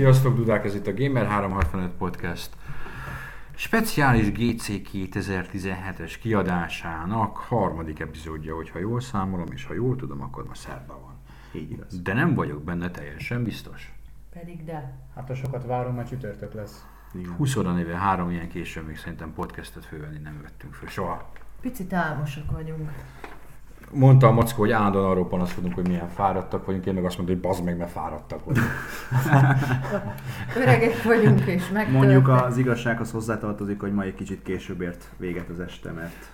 Sziasztok, Dudák, ez itt a Gamer 365 Podcast speciális GC 2017-es kiadásának harmadik epizódja, hogyha jól számolom, és ha jól tudom, akkor ma szerda van. Így igaz. De nem vagyok benne teljesen biztos. Pedig de. Hát ha sokat várom, majd csütörtök lesz. Igen. 20 óra néven három ilyen későn még szerintem podcastet fővenni nem vettünk föl soha. Picit álmosak vagyunk. Mondta a Mackó, hogy állandóan arról panaszkodunk, hogy milyen fáradtak vagyunk, én meg azt mondtam, hogy bazd meg, mert fáradtak vagyunk. Öregek vagyunk és megtöltek. Mondjuk az igazsághoz hozzátartozik, hogy ma egy kicsit később ért véget az este, mert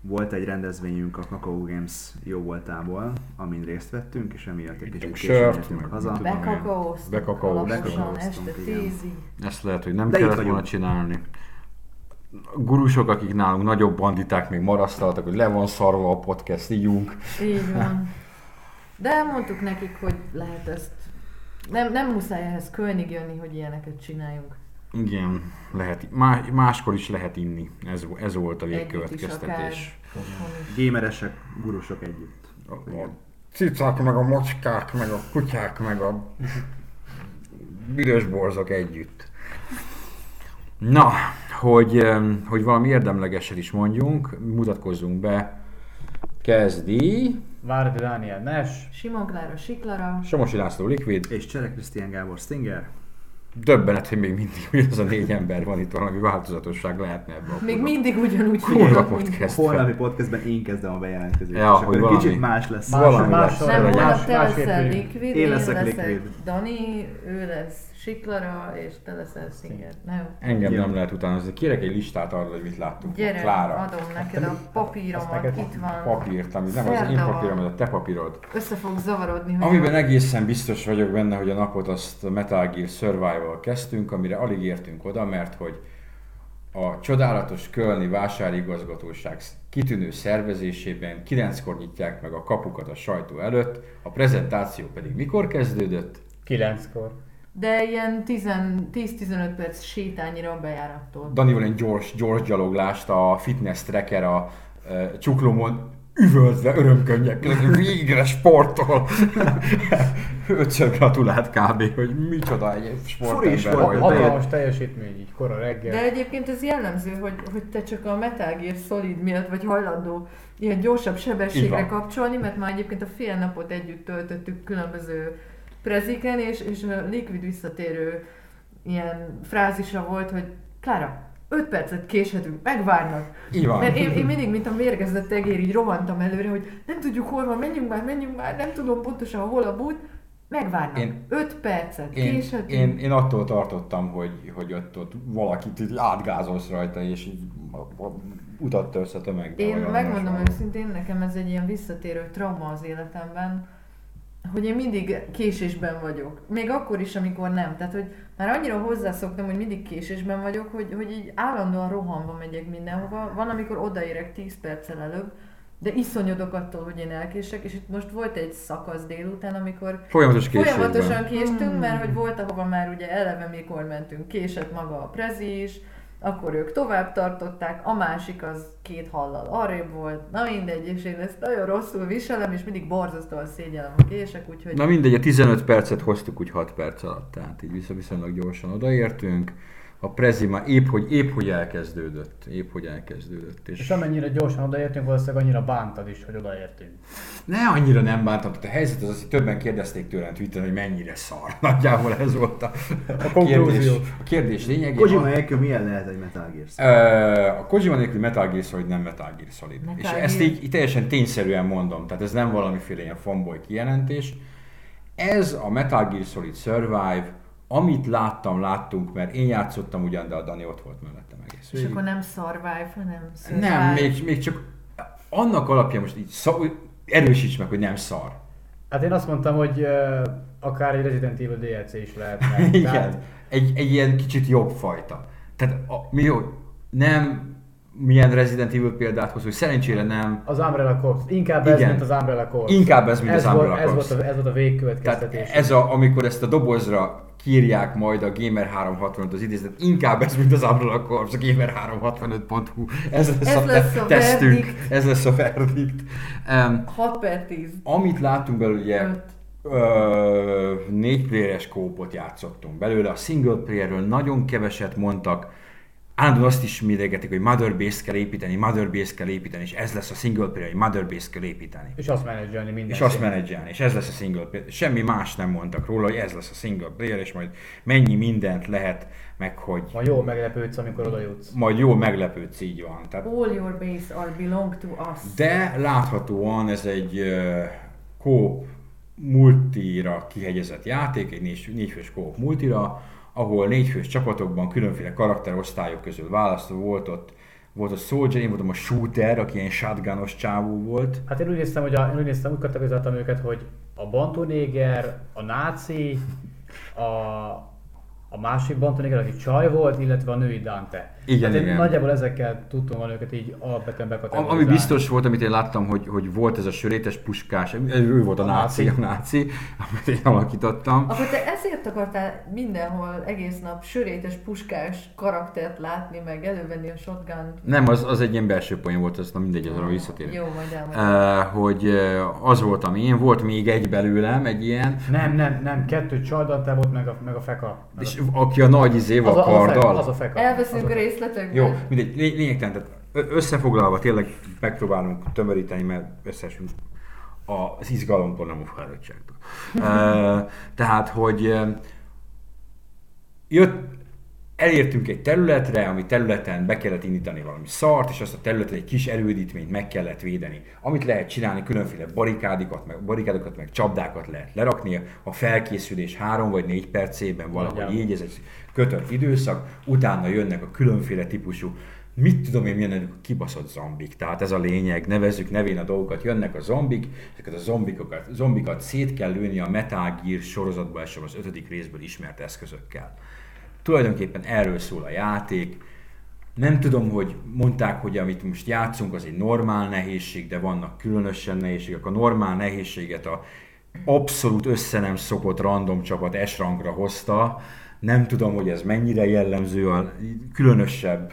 volt egy rendezvényünk a Kakao Games jó voltából, amin részt vettünk, és emiatt egy kicsit később meg haza. Bekakaóztunk bekakaóztunk, este tízig. Ezt lehet, hogy nem De itt kellett volna csinálni. Gurusok, akik nálunk nagyobb banditák még marasztaltak, hogy le van szarva a podcast, ígyunk. Így van. De mondtuk nekik, hogy lehet ezt... Nem, nem muszáj ehhez Kölnig jönni, hogy ilyeneket csináljunk. Igen, lehet, má, máskor is lehet inni. Ez, ez volt a végkövetkeztetés. Gameresek, gurusok együtt. A, a cicák, meg a macskák, meg a kutyák, meg a büdös borzok együtt. Na, hogy, hogy valami érdemlegeset is mondjunk, mutatkozzunk be. Kezdi Várdi Dániel Nes, Simon Klára, Siklara. Somosi László Liquid. És Csere Krisztián Gábor Stinger. Döbbenet, hogy még mindig ugyanaz a négy ember van itt, valami változatosság lehetne ebbe a Még kurva- mindig ugyanúgy kurva podcast. A holnapi podcastben én kezdem a bejelentkezést, Ja, hogy akkor valami- kicsit más lesz. Más- Valami más- lesz. Nem, Más- holnap te más leszel értő. Liquid, Én én leszek leszek Liquid. Dani, ő lesz Siklara, és te leszel Singer. Na jó. Engem nem lehet utánozni. Kérek egy listát arról, hogy mit láttunk. Gyere, Klára. adom neked a papíromat, itt van. Papírt, ami nem az én papírom, ez a te papírod. Össze fog zavarodni, hogy Amiben egészen biztos vagyok benne, hogy a napot azt Metal Gear Survival kezdtünk, amire alig értünk oda, mert hogy a csodálatos Kölni vásárigazgatóság kitűnő szervezésében kilenckor nyitják meg a kapukat a sajtó előtt, a prezentáció pedig mikor kezdődött? kilenckor. De ilyen 10 10-15 perc sétányira a bejárattól. Danival egy gyors, gyors gyaloglást, a fitness tracker a e, csuklómon üvöltve örömkönnyekkel, végre sportol. Ötször gratulált kb. hogy micsoda egy Furi is sportember volt, Hatalmas teljesítmény, így kora reggel. De egyébként ez jellemző, hogy, hogy te csak a Metal Gear Solid miatt vagy hajlandó ilyen gyorsabb sebességre kapcsolni, mert már egyébként a fél napot együtt töltöttük különböző preziken, és, és a Liquid visszatérő ilyen frázisa volt, hogy Klára, 5 percet késhetünk, megvárnak. Így van. Mert én, én mindig, mint a mérgezett egér, így rohantam előre, hogy nem tudjuk hol van, menjünk már, menjünk már, nem tudom pontosan hol a bút. Megvárnak. Én- 5 percet, Én, késhetünk. én, én attól tartottam, hogy, hogy ott, ott valakit így átgázolsz rajta, és így utatta össze tömegbe. Én megmondom őszintén, nekem ez egy ilyen visszatérő trauma az életemben, hogy én mindig késésben vagyok. Még akkor is, amikor nem. Tehát, hogy már annyira hozzászoktam, hogy mindig késésben vagyok, hogy, hogy így állandóan rohanva megyek mindenhova. Van, amikor odaérek 10 perccel előbb, de iszonyodok attól, hogy én elkések, és itt most volt egy szakasz délután, amikor Folyamatos késésben. Folyamatosan késtünk, mert hogy volt, ahova már ugye eleve mikor mentünk, késett maga a prezi is, akkor ők tovább tartották, a másik az két hallal arrébb volt, na mindegy, és én ezt nagyon rosszul viselem, és mindig borzasztóan szégyellem a kések, úgyhogy Na mindegy, a 15 percet hoztuk úgy 6 perc alatt, tehát így viszonylag gyorsan odaértünk. A prezi már épp hogy, épp hogy elkezdődött, épp hogy elkezdődött. És, És amennyire gyorsan odaértünk, valószínűleg annyira bántad is, hogy odaértünk. ne annyira nem bántam, a helyzet az az, hogy többen kérdezték tőlem Twitteren, hogy mennyire szar. Nagyjából ez volt a, a konklúzió. Kérdés, a kérdés lényege. Kojima nélkül milyen lehet egy Metal Gear Solid? A Kojima nélkül Metal Gear Solid nem Metal Gear Solid. Metal és Gear. ezt így, így teljesen tényszerűen mondom, tehát ez nem valamiféle ilyen fanboy kijelentés. Ez a Metal Gear Solid Survive, amit láttam, láttunk, mert én játszottam ugyan, de a Dani ott volt mellettem egész és akkor nem survive, hanem survive. Nem, még, még csak annak alapján most így szó, erősíts meg, hogy nem szar. Hát én azt mondtam, hogy uh, akár egy Resident Evil DLC is lehetne. Igen. Egy, egy ilyen kicsit jobb fajta. Tehát a, mi jó, nem milyen Resident Evil példát hoz, hogy szerencsére nem, Az Umbrella Corps. Inkább ez, Igen. mint az Umbrella Corps. Inkább ez, mint ez az Umbrella volt, ez Corps. volt, a, ez volt a Tehát végkövetkeztetés. ez a, amikor ezt a dobozra kiírják majd a Gamer365 az idézet, inkább ez, mint az Umbrella Corps, a Gamer365.hu. Ez lesz, Ez a, lesz a tesztünk, verdikt. ez lesz a verdikt. Um, 6 per 10. amit látunk belőle, ugye, Öt. Ö, négy playeres kópot játszottunk belőle, a single playerről nagyon keveset mondtak, állandóan azt is méregetik, hogy Mother Base kell építeni, Mother Base kell építeni, és ez lesz a single player, hogy Mother Base kell építeni. És azt menedzselni minden. És azt menedzselni, és ez lesz a single player. Semmi más nem mondtak róla, hogy ez lesz a single player, és majd mennyi mindent lehet, meg hogy Majd jól meglepődsz, amikor oda jutsz. majd jól meglepődsz, így van. Tehát All your base are belong to us. de láthatóan ez egy uh, kóp multira kihegyezett játék, egy négy, négyfős kóp multira, ahol négyfős csapatokban különféle karakterosztályok közül választó volt ott, volt a Soldier, én voltam a Shooter, aki ilyen shotgunos csávó volt. Hát én úgy néztem, hogy a, én úgy néztem, úgy kategorizáltam őket, hogy a Bantonéger, a náci, a, másik Bantonéger, aki csaj volt, illetve a női Dante. Igen, hát igen. nagyjából ezekkel tudtam volna őket így alapvetően bekategorizálni. Ami biztos volt, amit én láttam, hogy, hogy volt ez a sörétes puskás, ő volt a, A náci, náci. a náci, amit én alakítottam. Akkor te ezért akartál mindenhol egész nap sörétes puskás karaktert látni, meg elővenni a shotgun Nem, az, az egy ilyen belső poén volt, az na mindegy, azra visszatérünk. Jó, majd elmondom. Uh, hogy uh, az voltam én, volt még egy belőlem, egy ilyen, Nem, nem, nem, kettő csaj volt, meg a, meg a feka. Meg és aki a nagy a a, az, a feka, karddal. az a feka. Elveszünk a részletekbe. Jó, mindegy, lé- lényegtelen, tehát összefoglalva tényleg megpróbálunk tömöríteni, mert összesünk az izgalomtól, nem a fáradtságtól. Tehát, hogy jött, elértünk egy területre, ami területen be kellett indítani valami szart, és azt a területet egy kis erődítményt meg kellett védeni. Amit lehet csinálni, különféle barikádikat, meg, barikádokat, meg csapdákat lehet lerakni. A felkészülés három vagy négy percében valahogy Nagyjából. így, ez egy kötött időszak, utána jönnek a különféle típusú mit tudom én, milyen a kibaszott zombik. Tehát ez a lényeg, nevezzük nevén a dolgokat. Jönnek a zombik, ezeket a zombikokat, zombikat szét kell lőni a Metal Gear sorozatból, elsősorban az ötödik részből ismert eszközökkel. Tulajdonképpen erről szól a játék. Nem tudom, hogy mondták, hogy amit most játszunk, az egy normál nehézség, de vannak különösen nehézségek. A normál nehézséget a abszolút össze nem szokott random csapat S hozta. Nem tudom, hogy ez mennyire jellemző a különösebb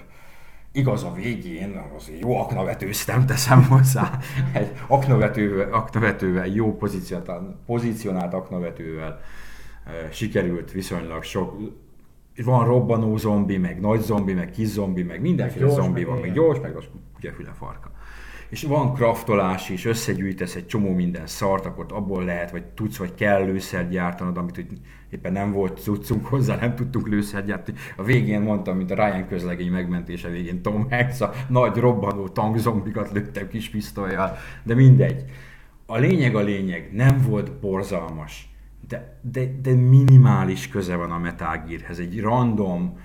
Igaz, a végén azért jó aknavetőztem, teszem hozzá. Egy aknavetővel, aknavetővel jó pozícionált, pozícionált aknavetővel e, sikerült viszonylag sok van robbanó zombi, meg nagy zombi, meg kis zombi, meg mindenféle Meg gyors, zombi meg van, meg gyors, meg az kutyafüle farka. És van kraftolás is, összegyűjtesz egy csomó minden szart, akkor abból lehet, vagy tudsz, vagy kell lőszert gyártanod, amit hogy éppen nem volt cuccunk hozzá, nem tudtunk lőszert gyártani. A végén mondtam, mint a Ryan közlegény megmentése végén Tom Hanks, a nagy robbanó tankzombikat lőttem kis pisztolyjal, de mindegy. A lényeg a lényeg, nem volt borzalmas, de, de, de minimális köze van a Metal Gearhez. Egy random,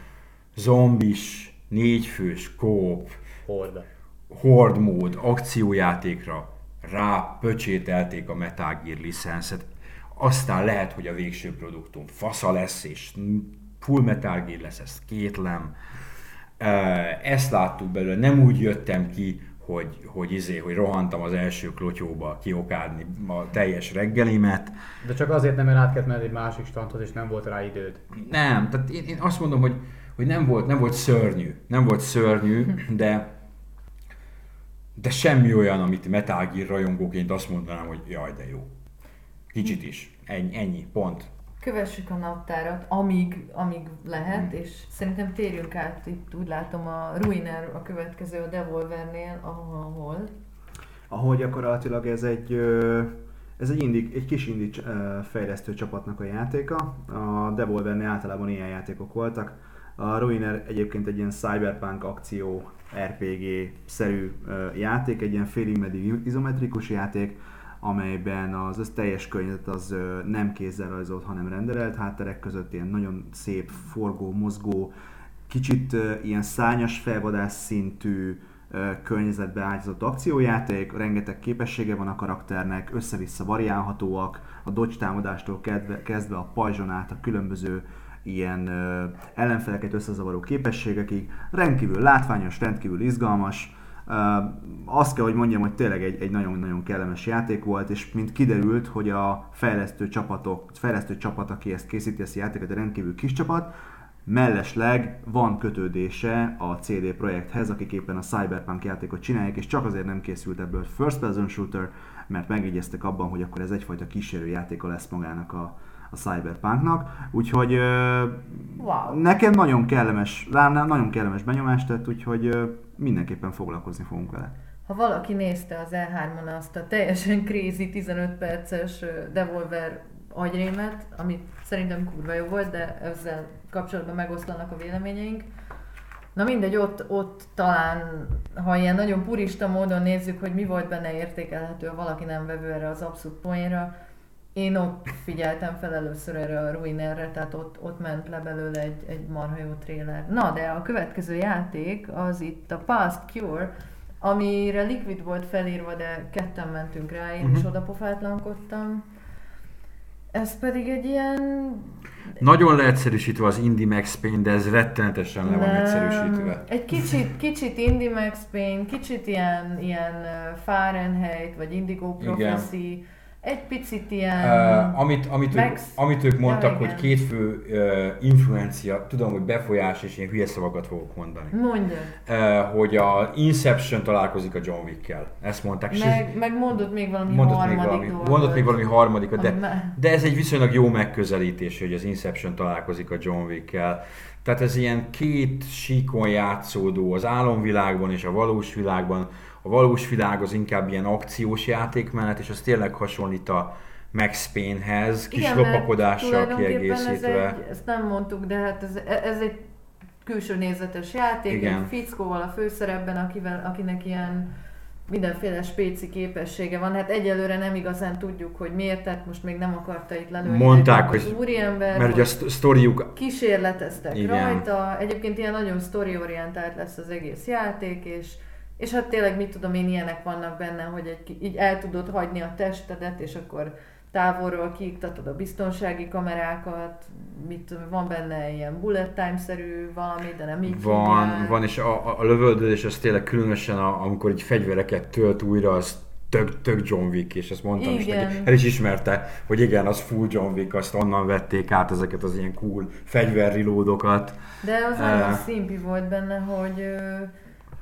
zombis, négyfős kóp, Horda. hord mód, akciójátékra rá pöcsételték a Metal Gear licenszet. Aztán lehet, hogy a végső produktum fasza lesz, és full Metal Gear lesz, ezt kétlem. Ezt láttuk belőle, nem úgy jöttem ki, hogy, hogy, izé, hogy rohantam az első klotyóba kiokádni a teljes reggelimet. De csak azért nem, mert át kellett menni egy másik standhoz, és nem volt rá időd. Nem, tehát én, én azt mondom, hogy, hogy nem, volt, nem volt szörnyű. Nem volt szörnyű, de de semmi olyan, amit Metal Gear rajongóként azt mondanám, hogy jaj, de jó. Kicsit is. Ennyi, ennyi pont. Kövessük a naptárat, amíg, amíg lehet, és szerintem térjünk át, itt úgy látom a Ruiner a következő a Devolvernél, ahol Ahol gyakorlatilag ez egy, ez egy, indi, egy kis ö, fejlesztő csapatnak a játéka. A Devolvernél általában ilyen játékok voltak. A Ruiner egyébként egy ilyen cyberpunk akció RPG-szerű játék, egy ilyen félig meddig izometrikus játék, amelyben az, az teljes környezet az nem kézzel rajzolt, hanem renderelt hátterek között ilyen nagyon szép, forgó, mozgó, kicsit ilyen szányas felvadás szintű környezetbe ágyazott akciójáték, rengeteg képessége van a karakternek, össze-vissza variálhatóak, a dodge támadástól kezdve, kezdve a pajzson át a különböző ilyen ellenfeleket összezavaró képességekig. Rendkívül látványos, rendkívül izgalmas. Azt kell, hogy mondjam, hogy tényleg egy, egy nagyon-nagyon kellemes játék volt, és mint kiderült, hogy a fejlesztő csapatok, fejlesztő csapat, aki ezt készíti, ezt a játékot, egy rendkívül kis csapat, Mellesleg van kötődése a CD Projekthez, akik éppen a Cyberpunk játékot csinálják, és csak azért nem készült ebből first person shooter, mert megígyeztek abban, hogy akkor ez egyfajta kísérőjátéka lesz magának a, a Cyberpunknak. Úgyhogy Wow. nekem nagyon kellemes, rám nagyon kellemes benyomást tett, úgyhogy mindenképpen foglalkozni fogunk vele. Ha valaki nézte az E3-on azt a teljesen crazy 15 perces Devolver agyrémet, ami szerintem kurva jó volt, de ezzel kapcsolatban megoszlanak a véleményeink. Na mindegy, ott, ott talán, ha ilyen nagyon purista módon nézzük, hogy mi volt benne értékelhető, ha valaki nem vevő erre az abszolút poénra, én ott figyeltem fel először erre a Ruinerre, tehát ott, ott ment le belőle egy, egy marha jó tréler. Na, de a következő játék az itt a Past Cure, amire Liquid volt felírva, de ketten mentünk rá, én is Mhm. odapofátlankodtam. Ez pedig egy ilyen... Nagyon leegyszerűsítve az Indie Max Payne, de ez rettenetesen le van nem, egyszerűsítve. Egy kicsit, kicsit Indie Max Payne, kicsit ilyen, ilyen Fahrenheit, vagy Indigo Igen. Egy picit ilyen... Uh, amit, amit, ők, Max- amit ők mondtak, Ja, hogy két fő uh, influencia, tudom, hogy befolyás, és én hülye szavakat fogok mondani. Mondjad. Uh, hogy a Inception találkozik a John Wick-kel. Ezt mondták. és ez- Meg, meg mondott még valami mondott még harmadik valami, dolgot. mondott még valami harmadikat, de, me- de ez egy viszonylag jó megközelítés, hogy az Inception találkozik a John Wick-kel. Tehát ez ilyen két síkon játszódó, az álomvilágban és a valós világban. A valós világ az inkább ilyen akciós játékmenet, és az tényleg hasonlít a Max Payne-hez, kis Igen, lopakodással tulajdonképpen Ez kiegészítve. egy, ezt nem mondtuk, de hát ez, ez egy külső nézetes játék, Igen. egy fickóval a főszerepben, akivel, akinek ilyen mindenféle spéci képessége van. Hát egyelőre nem igazán tudjuk, hogy miért, tehát most még nem akarta itt lelőni. Mondták, nekünk az hogy- úriember, Mert ugye a hogy szt- sztoriuk kísérleteztek Igen. rajta. Egyébként ilyen nagyon sztoriorientált lesz az egész játék, és és hát tényleg, mit tudom én, ilyenek vannak benne, hogy egy, így el tudod hagyni a testedet, és akkor távolról kiiktatod a biztonsági kamerákat, mit tudom, van benne ilyen bullet time-szerű valami, de nem így Van, hívják. van, és a, a- a lövöldözés az tényleg különösen, a, amikor egy fegyvereket tölt újra, az tök, tök John Wick, és ezt mondtam is Igen. neki. El is ismerte, hogy igen, az full John Wick, azt onnan vették át ezeket az ilyen cool fegyverrilódokat. De az nagyon Eh. szimpi volt benne, hogy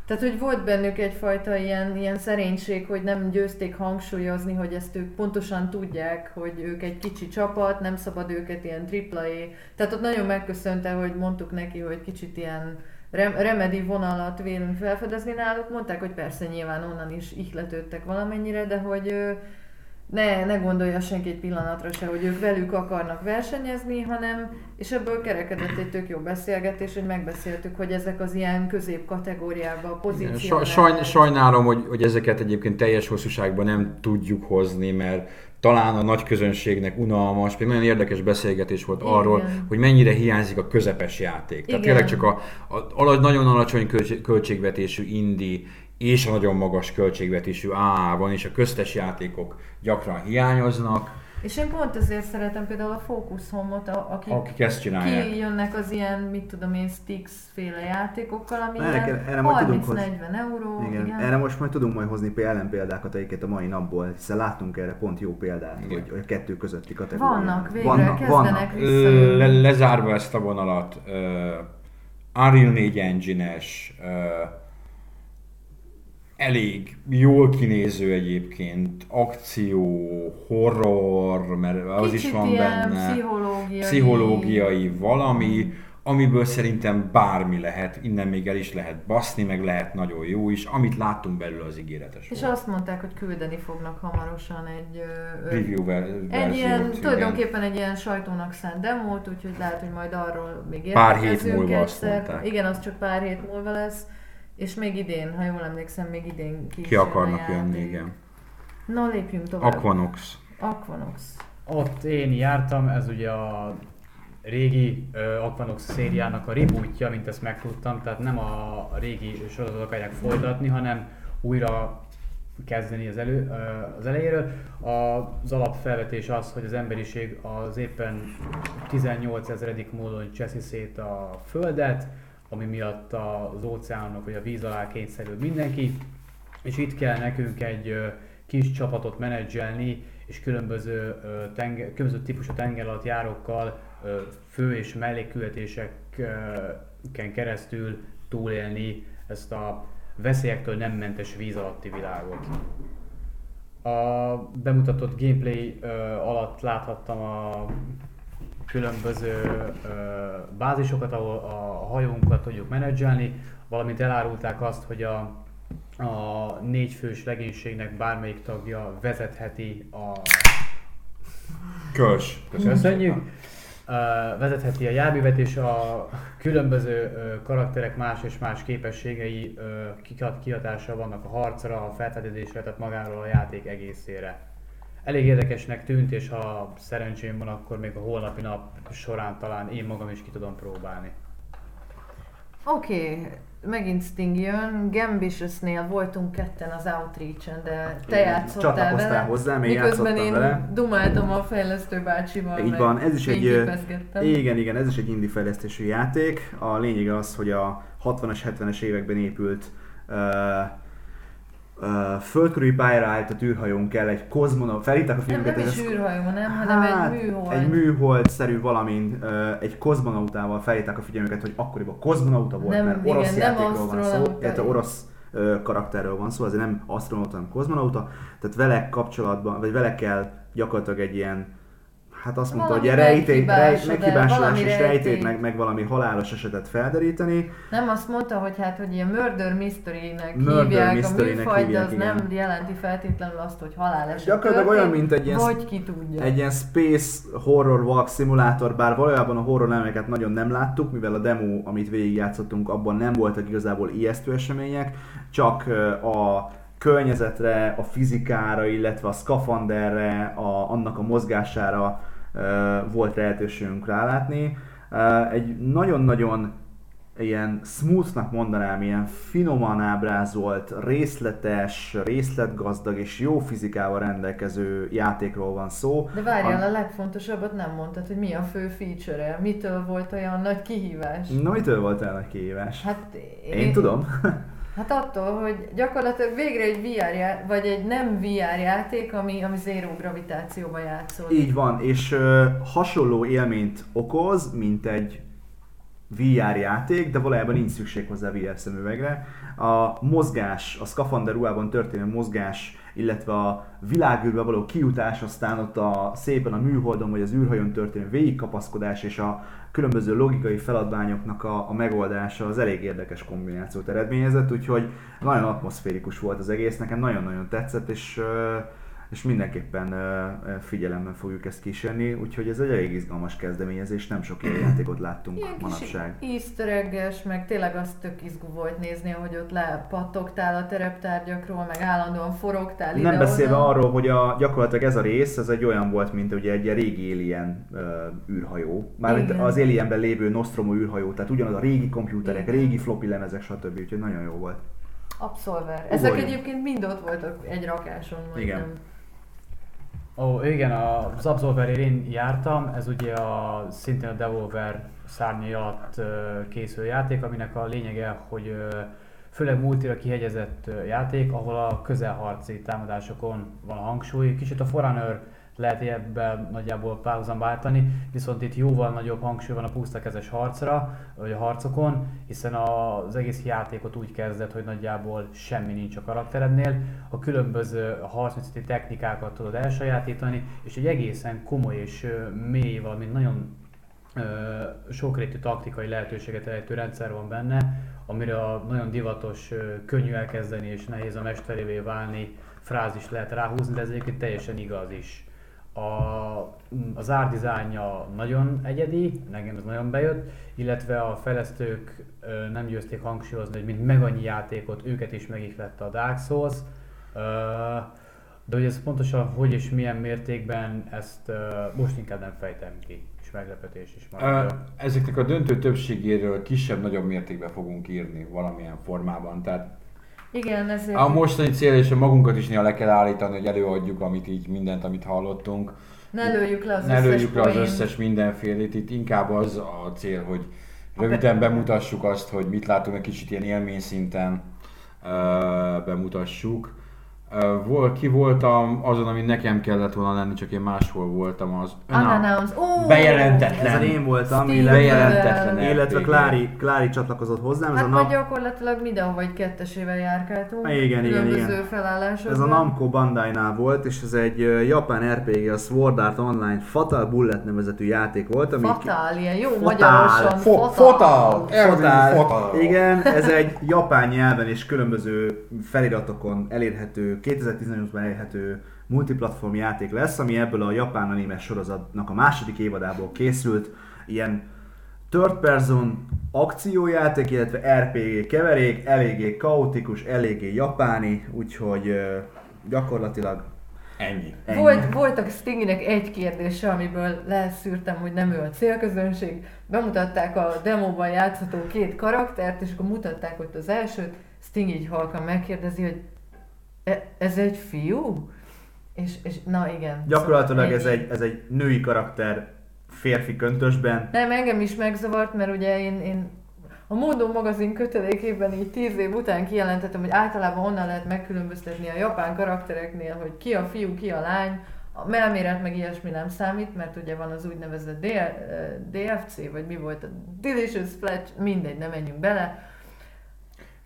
tehát, hogy volt bennük egyfajta ilyen, ilyen szerénység, hogy nem győzték hangsúlyozni, hogy ezt ők pontosan tudják, hogy ők egy kicsi csapat, nem szabad őket ilyen AAA. Tehát ott nagyon megköszönte, hogy mondtuk neki, hogy kicsit ilyen rem- remedi vonalat vélünk felfedezni náluk. Mondták, hogy persze nyilván onnan is ihletődtek valamennyire, de hogy ne, ne gondolja senki egy pillanatra se, hogy ők velük akarnak versenyezni, hanem, és ebből kerekedett egy tök jó beszélgetés, hogy megbeszéltük, hogy ezek az ilyen középkategóriába Igen, pozíciók. Saj, saj, sajnálom, hogy, hogy ezeket egyébként teljes hosszúságban nem tudjuk hozni, mert talán a nagy közönségnek unalmas, még nagyon érdekes beszélgetés volt Igen. arról, hogy mennyire hiányzik a közepes játék. Tehát Igen. tényleg csak a, a, a nagyon alacsony költség, költségvetésű indie és a nagyon magas költségvetésű AA-ban és a köztes játékok gyakran hiányoznak, És én pont ezért szeretem például a Focus Home-ot, akik akik ezt csinálják. kijönnek az ilyen, mit tudom én, Stix féle játékokkal, ami Erre- erre majd tudunk 30-40 euró. Igen. igen. Erre most majd tudunk majd hozni ellenpéldákat egyiket a mai napból, hiszen láttunk erre pont jó példát, Igen. hogy a kettő közötti kategória. Vannak, végre kezdenek Ö, visszajönni. Le, lezárva ezt a vonalat, uh, Unreal 4 engine-es, uh, elég jól kinéző egyébként, akció, horror, mert az Kicsit is van ilyen benne, pszichológiai. pszichológiai valami, amiből szerintem bármi lehet, innen még el is lehet baszni, meg lehet nagyon jó is, amit láttunk belőle az ígéretes És volt. azt mondták, hogy küldeni fognak hamarosan egy, Review egy ilyen, igen. tulajdonképpen egy ilyen sajtónak szánt demót, úgyhogy lehet, hogy majd arról még Pár hét múlva azt egyszer. mondták. Igen, az csak pár hét múlva lesz. És még idén, ha jól emlékszem, még idén ki, Ki akarnak jönni, igen. Na, lépjünk tovább. Aquanox. Aquanox. Ott én jártam, ez ugye a régi uh, Aquanox szériának a rebootja, mint ezt megtudtam, tehát nem a régi sorozatot akarják folytatni, hanem újra kezdeni az, elő, ö, az elejéről. Az alapfelvetés az, hogy az emberiség az éppen 18 ezeredik módon cseszi szét a Földet, ami miatt az óceánok vagy a víz alá kényszerül mindenki, és itt kell nekünk egy kis csapatot menedzselni, és különböző, tenger, különböző típusú tenger alatt járókkal fő és mellékkületéseken keresztül túlélni ezt a veszélyektől nem mentes víz alatti világot. A bemutatott gameplay alatt láthattam a különböző ö, bázisokat, ahol a hajónkat tudjuk menedzselni, valamint elárulták azt, hogy a, a négyfős legénységnek bármelyik tagja vezetheti a Kös. Köszönjük. Ö, vezetheti a járművet, és a különböző ö, karakterek más és más képességei ö, kihat, kihatással vannak a harcra, a felfedezésre, tehát magáról a játék egészére. Elég érdekesnek tűnt, és ha szerencsém van, akkor még a holnapi nap során talán én magam is ki tudom próbálni. Oké, okay. megint Sting jön. Gambitiousnél voltunk ketten az Outreach-en, de te Igen, játszottál vele. hozzám, én miközben én vele. dumáltam a fejlesztő bácsival. Így van, ez is egy, igen, igen, ez is egy indie fejlesztésű játék. A lényege az, hogy a 60-as, 70-es években épült uh, uh, földkörüli pályára állt a űrhajónkkel egy kozmonaut, felhívták a Nem, filmüket, nem ez is a- űrhajó, nem, hanem Hát, egy műhold. Egy műhold-szerű valamin, uh, egy kozmonautával felhívták a figyelmüket, hogy akkoriban kozmonauta volt, Nem, mert igen, orosz nem játékról van szó, illetve orosz ö, karakterről van szó, azért nem asztronauta, hanem kozmonauta, tehát vele kapcsolatban, vagy vele kell gyakorlatilag egy ilyen Hát azt mondta, Valami hogy rejtély, rej, meghibásodás, meghibásodás valami és rejtét, meg, meg valami halálos esetet felderíteni. Nem azt mondta, hogy hát, hogy ilyen murder mystery-nek Murder hívják mystery-nek a műfajt, hívják, az igen. nem jelenti feltétlenül azt, hogy haláleset Gyakorlatilag olyan, mint egy ilyen Vagy ki tudja. Egy ilyen space horror walk szimulátor, bár valójában a horror elemeket nagyon nem láttuk, mivel a demo, amit végigjátszottunk, abban nem voltak igazából ijesztő események, csak a környezetre, a fizikára, illetve a szkafanderre, a, annak a mozgására volt lehetőségünk rálátni. Egy nagyon-nagyon ilyen smoothnak mondanám, ilyen finoman ábrázolt, részletes, részletgazdag és jó fizikával rendelkező játékról van szó. De várjál, A- a legfontosabbat nem mondtad, hogy mi a fő feature-e, mitől volt olyan nagy kihívás. Na, mitől volt el a kihívás? Hát Én, én tudom. Hát attól, hogy gyakorlatilag végre egy VR já- vagy egy nem VR játék, ami, ami zéró gravitációba játszódik. Így van, és ö, hasonló élményt okoz, mint egy VR játék, de valójában nincs szükség hozzá VR szemüvegre. A mozgás, a szkafander ruhában történő mozgás, illetve a világűrbe való kijutás, aztán ott a, szépen a műholdon vagy az űrhajón történő végigkapaszkodás és a különböző logikai feladványoknak a, a megoldása az elég érdekes kombinációt eredményezett, úgyhogy nagyon atmoszférikus volt az egész, nekem nagyon-nagyon tetszett, és ö, és mindenképpen figyelemmel fogjuk ezt kísérni, úgyhogy ez egy elég izgalmas kezdeményezés, nem sok ilyen játékot láttunk Ilyen manapság. easter egg meg tényleg az tök izgú volt nézni, ahogy ott lepattogtál a tereptárgyakról, meg állandóan forogtál Nem beszélve arról, hogy a, gyakorlatilag ez a rész, ez egy olyan volt, mint ugye egy régi Alien ö, űrhajó. Mármint az Alienben lévő Nostromo űrhajó, tehát ugyanaz a régi komputerek, Igen. régi floppy lemezek, stb. Úgyhogy nagyon jó volt. Absolver. Ezek Ugorjunk. egyébként mind ott voltak egy rakáson. Vagy Igen. Ó, igen, az Absolverért én jártam, ez ugye a, szintén a Devolver szárnyai alatt készül játék, aminek a lényege, hogy főleg multira kihegyezett játék, ahol a közelharci támadásokon van a hangsúly. Kicsit a Forerunner lehet ebben nagyjából párhuzamba állítani, viszont itt jóval nagyobb hangsúly van a pusztakezes harcra, vagy a harcokon, hiszen az egész játékot úgy kezdett, hogy nagyjából semmi nincs a karakterednél, a különböző harcművészeti technikákat tudod elsajátítani, és egy egészen komoly és mély, valamint nagyon sokrétű taktikai lehetőséget elejtő rendszer van benne, amire a nagyon divatos, könnyű elkezdeni és nehéz a mesterévé válni frázis lehet ráhúzni, de ez egyébként teljesen igaz is. A, az árdizájnja nagyon egyedi, nekem ez nagyon bejött, illetve a fejlesztők nem győzték hangsúlyozni, hogy mint meg annyi játékot őket is megihlette a Dark Souls, de hogy ez pontosan hogy és milyen mértékben, ezt ö, most inkább nem fejtem ki, és meglepetés is marad. Ezeknek a döntő többségéről kisebb-nagyobb mértékben fogunk írni valamilyen formában. Tehát Igen, ezért... a mostani cél és a magunkat is néha le kell állítani, hogy előadjuk amit így mindent, amit hallottunk. Ne lőjük le az ne összes lőjük le az összes mindenfélét. Itt inkább az a cél, hogy röviden bemutassuk azt, hogy mit látunk egy kicsit ilyen élmény szinten ö, bemutassuk. Ki voltam azon, ami nekem kellett volna lenni, csak én máshol voltam, az Unannounced. Ó! Bejelentetlen. Ezen én voltam, Steve illetve, Bejelentetlen illetve. Klári, Klári csatlakozott hozzám. Ez Hát a vagy nap, gyakorlatilag mindenhova egy kettesével járkáltunk. Igen, igen, különböző igen. felállásokban. ez a Namco Bandai-nál volt, és ez egy japán RPG, a Sword Art Online Fatal Bullet nevezetű játék volt, ami Fatál, ilyen jó Fatál. magyarosan. Fo- fatál. Fatál. Fatál. Fatál. Igen, ez egy japán nyelven és különböző feliratokon elérhető, 2018-ban elérhető multiplatform játék lesz, ami ebből a japán anime sorozatnak a második évadából készült. Ilyen third person akciójáték, illetve RPG keverék, eléggé kaotikus, eléggé japáni, úgyhogy gyakorlatilag Ennyi. ennyi. Volt, voltak Stingynek egy kérdése, amiből leszűrtem, hogy nem ő a célközönség. Bemutatták a demóban játszható két karaktert, és akkor mutatták ott az elsőt. Sting így halkan megkérdezi, hogy ez egy fiú? És, és na igen. Gyakorlatilag szóval ez egy, ez egy női karakter férfi köntösben. Nem, engem is megzavart, mert ugye én, én a Módon magazin kötelékében így tíz év után kijelentettem, hogy általában honnan lehet megkülönböztetni a japán karaktereknél, hogy ki a fiú, ki a lány, a melméret meg ilyesmi nem számít, mert ugye van az úgynevezett DL, eh, DFC, vagy mi volt a Delicious Fletch, mindegy, nem menjünk bele.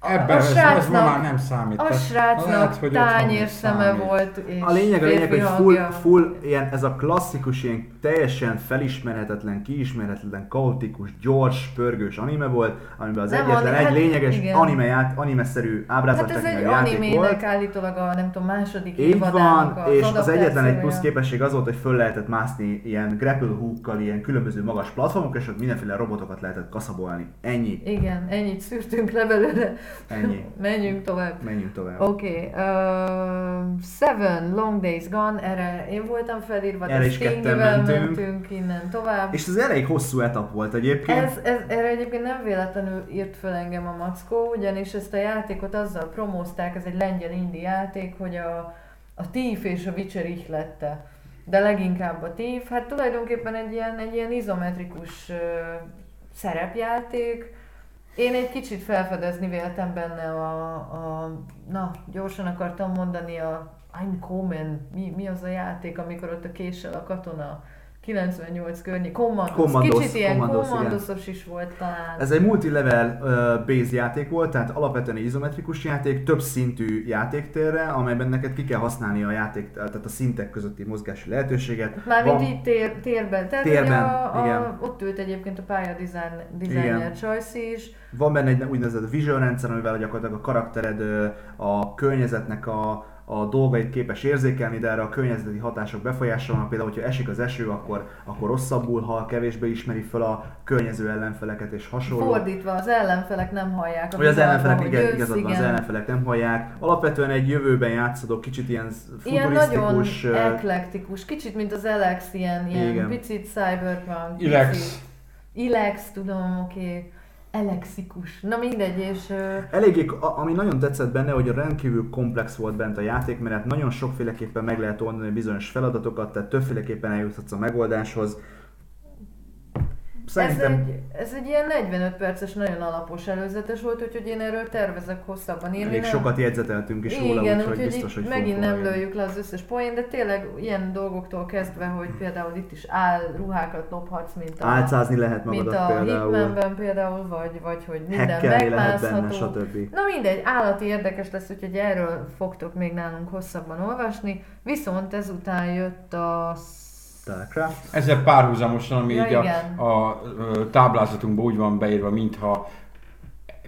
Ebben a ez, ez ma srácnak, már nem számít. a srácnak lehet, hogy otthon tányér szeme volt, és A lényeg, a lényeg, hogy full, full ilyen, ez a klasszikus, ilyen teljesen felismerhetetlen, kiismerhetetlen, kaotikus, gyors, pörgős anime volt, amiben az Nem, egyetlen ani- egy hát lényeges igen. anime ját, anime-szerű Hát ez egy animének állítólag a nem tudom, második Így van, és az egyetlen egy plusz képesség az volt, hogy föl lehetett mászni ilyen grapple hookkal, ilyen különböző magas platformok, és ott mindenféle robotokat lehetett kaszabolni. Ennyi. Igen, ennyit szűrtünk le belőle. Ennyi. Menjünk tovább. Menjünk tovább. Oké, okay, uh, Seven Long Days Gone, erre én voltam felírva, Erre de is ketten mentünk. mentünk innen tovább. És ez elég hosszú etap volt egyébként. Ez, ez, erre egyébként nem véletlenül írt föl engem a Mackó, ugyanis ezt a játékot azzal promózták, ez egy lengyel indie játék, hogy a, a Thief és a Witcher ihlette. De leginkább a Thief, hát tulajdonképpen egy ilyen, egy ilyen izometrikus ö, szerepjáték. Én egy kicsit felfedezni véltem benne a, a, na, gyorsan akartam mondani a I'm Common, mi, mi az a játék, amikor ott a késsel a katona 98 környék, Commandos, Commandos, kicsit ilyen. Commandosos is volt talán. Ez egy multilevel uh, base játék volt, tehát alapvetően egy izometrikus játék, több szintű játéktérre, amelyben neked ki kell használni a játék, tehát a szintek közötti mozgási lehetőséget. Mármint Van- így tér, térben. Tehát Térben, ugye a, igen. a, ott ült egyébként a pálya design. Choice is. Van benne egy úgynevezett vision rendszer, amivel gyakorlatilag a karaktered a környezetnek a, a dolgait képes érzékelni, de erre a környezeti hatások befolyásolnak. Például, hogyha esik az eső, akkor, akkor rosszabbul hal, kevésbé ismeri fel a környező ellenfeleket és hasonló. Fordítva, az ellenfelek nem hallják. Vagy az ellenfelek, hogy igen, igazad van, az ellenfelek nem hallják. Alapvetően egy jövőben játszodó, kicsit ilyen Ilyen nagyon futurisztikus... eklektikus, kicsit mint az Alex, ilyen, ilyen Igen. picit cyberpunk. Ilex. picit- Ilex, tudom, oké. Okay. Elexikus. Na mindegy, és... Eléggé, ami nagyon tetszett benne, hogy rendkívül komplex volt bent a játék, mert nagyon sokféleképpen meg lehet oldani bizonyos feladatokat, tehát többféleképpen eljuthatsz a megoldáshoz. Szerintem Ez egy, ez egy ilyen 45 perces, nagyon alapos előzetes volt, úgyhogy én erről tervezek hosszabban írni. elég nem- sokat jegyzeteltünk is róla, Igen, úgyhogy úgyhogy biztos, hogy megint nem lőjük le az összes poén, de tényleg ilyen dolgoktól kezdve, hogy például itt is áll ruhákat lophatsz, mint a, Álcázni lehet mint magadat a például, Hitmanben például, vagy, vagy hogy minden megmászható. stb. Na mindegy, állati érdekes lesz, úgyhogy erről fogtok még nálunk hosszabban olvasni. Viszont ezután jött a... Starcraft. Ezzel párhuzamosan, ami Ja, így a, a, ö, táblázatunkban úgy van beírva, mintha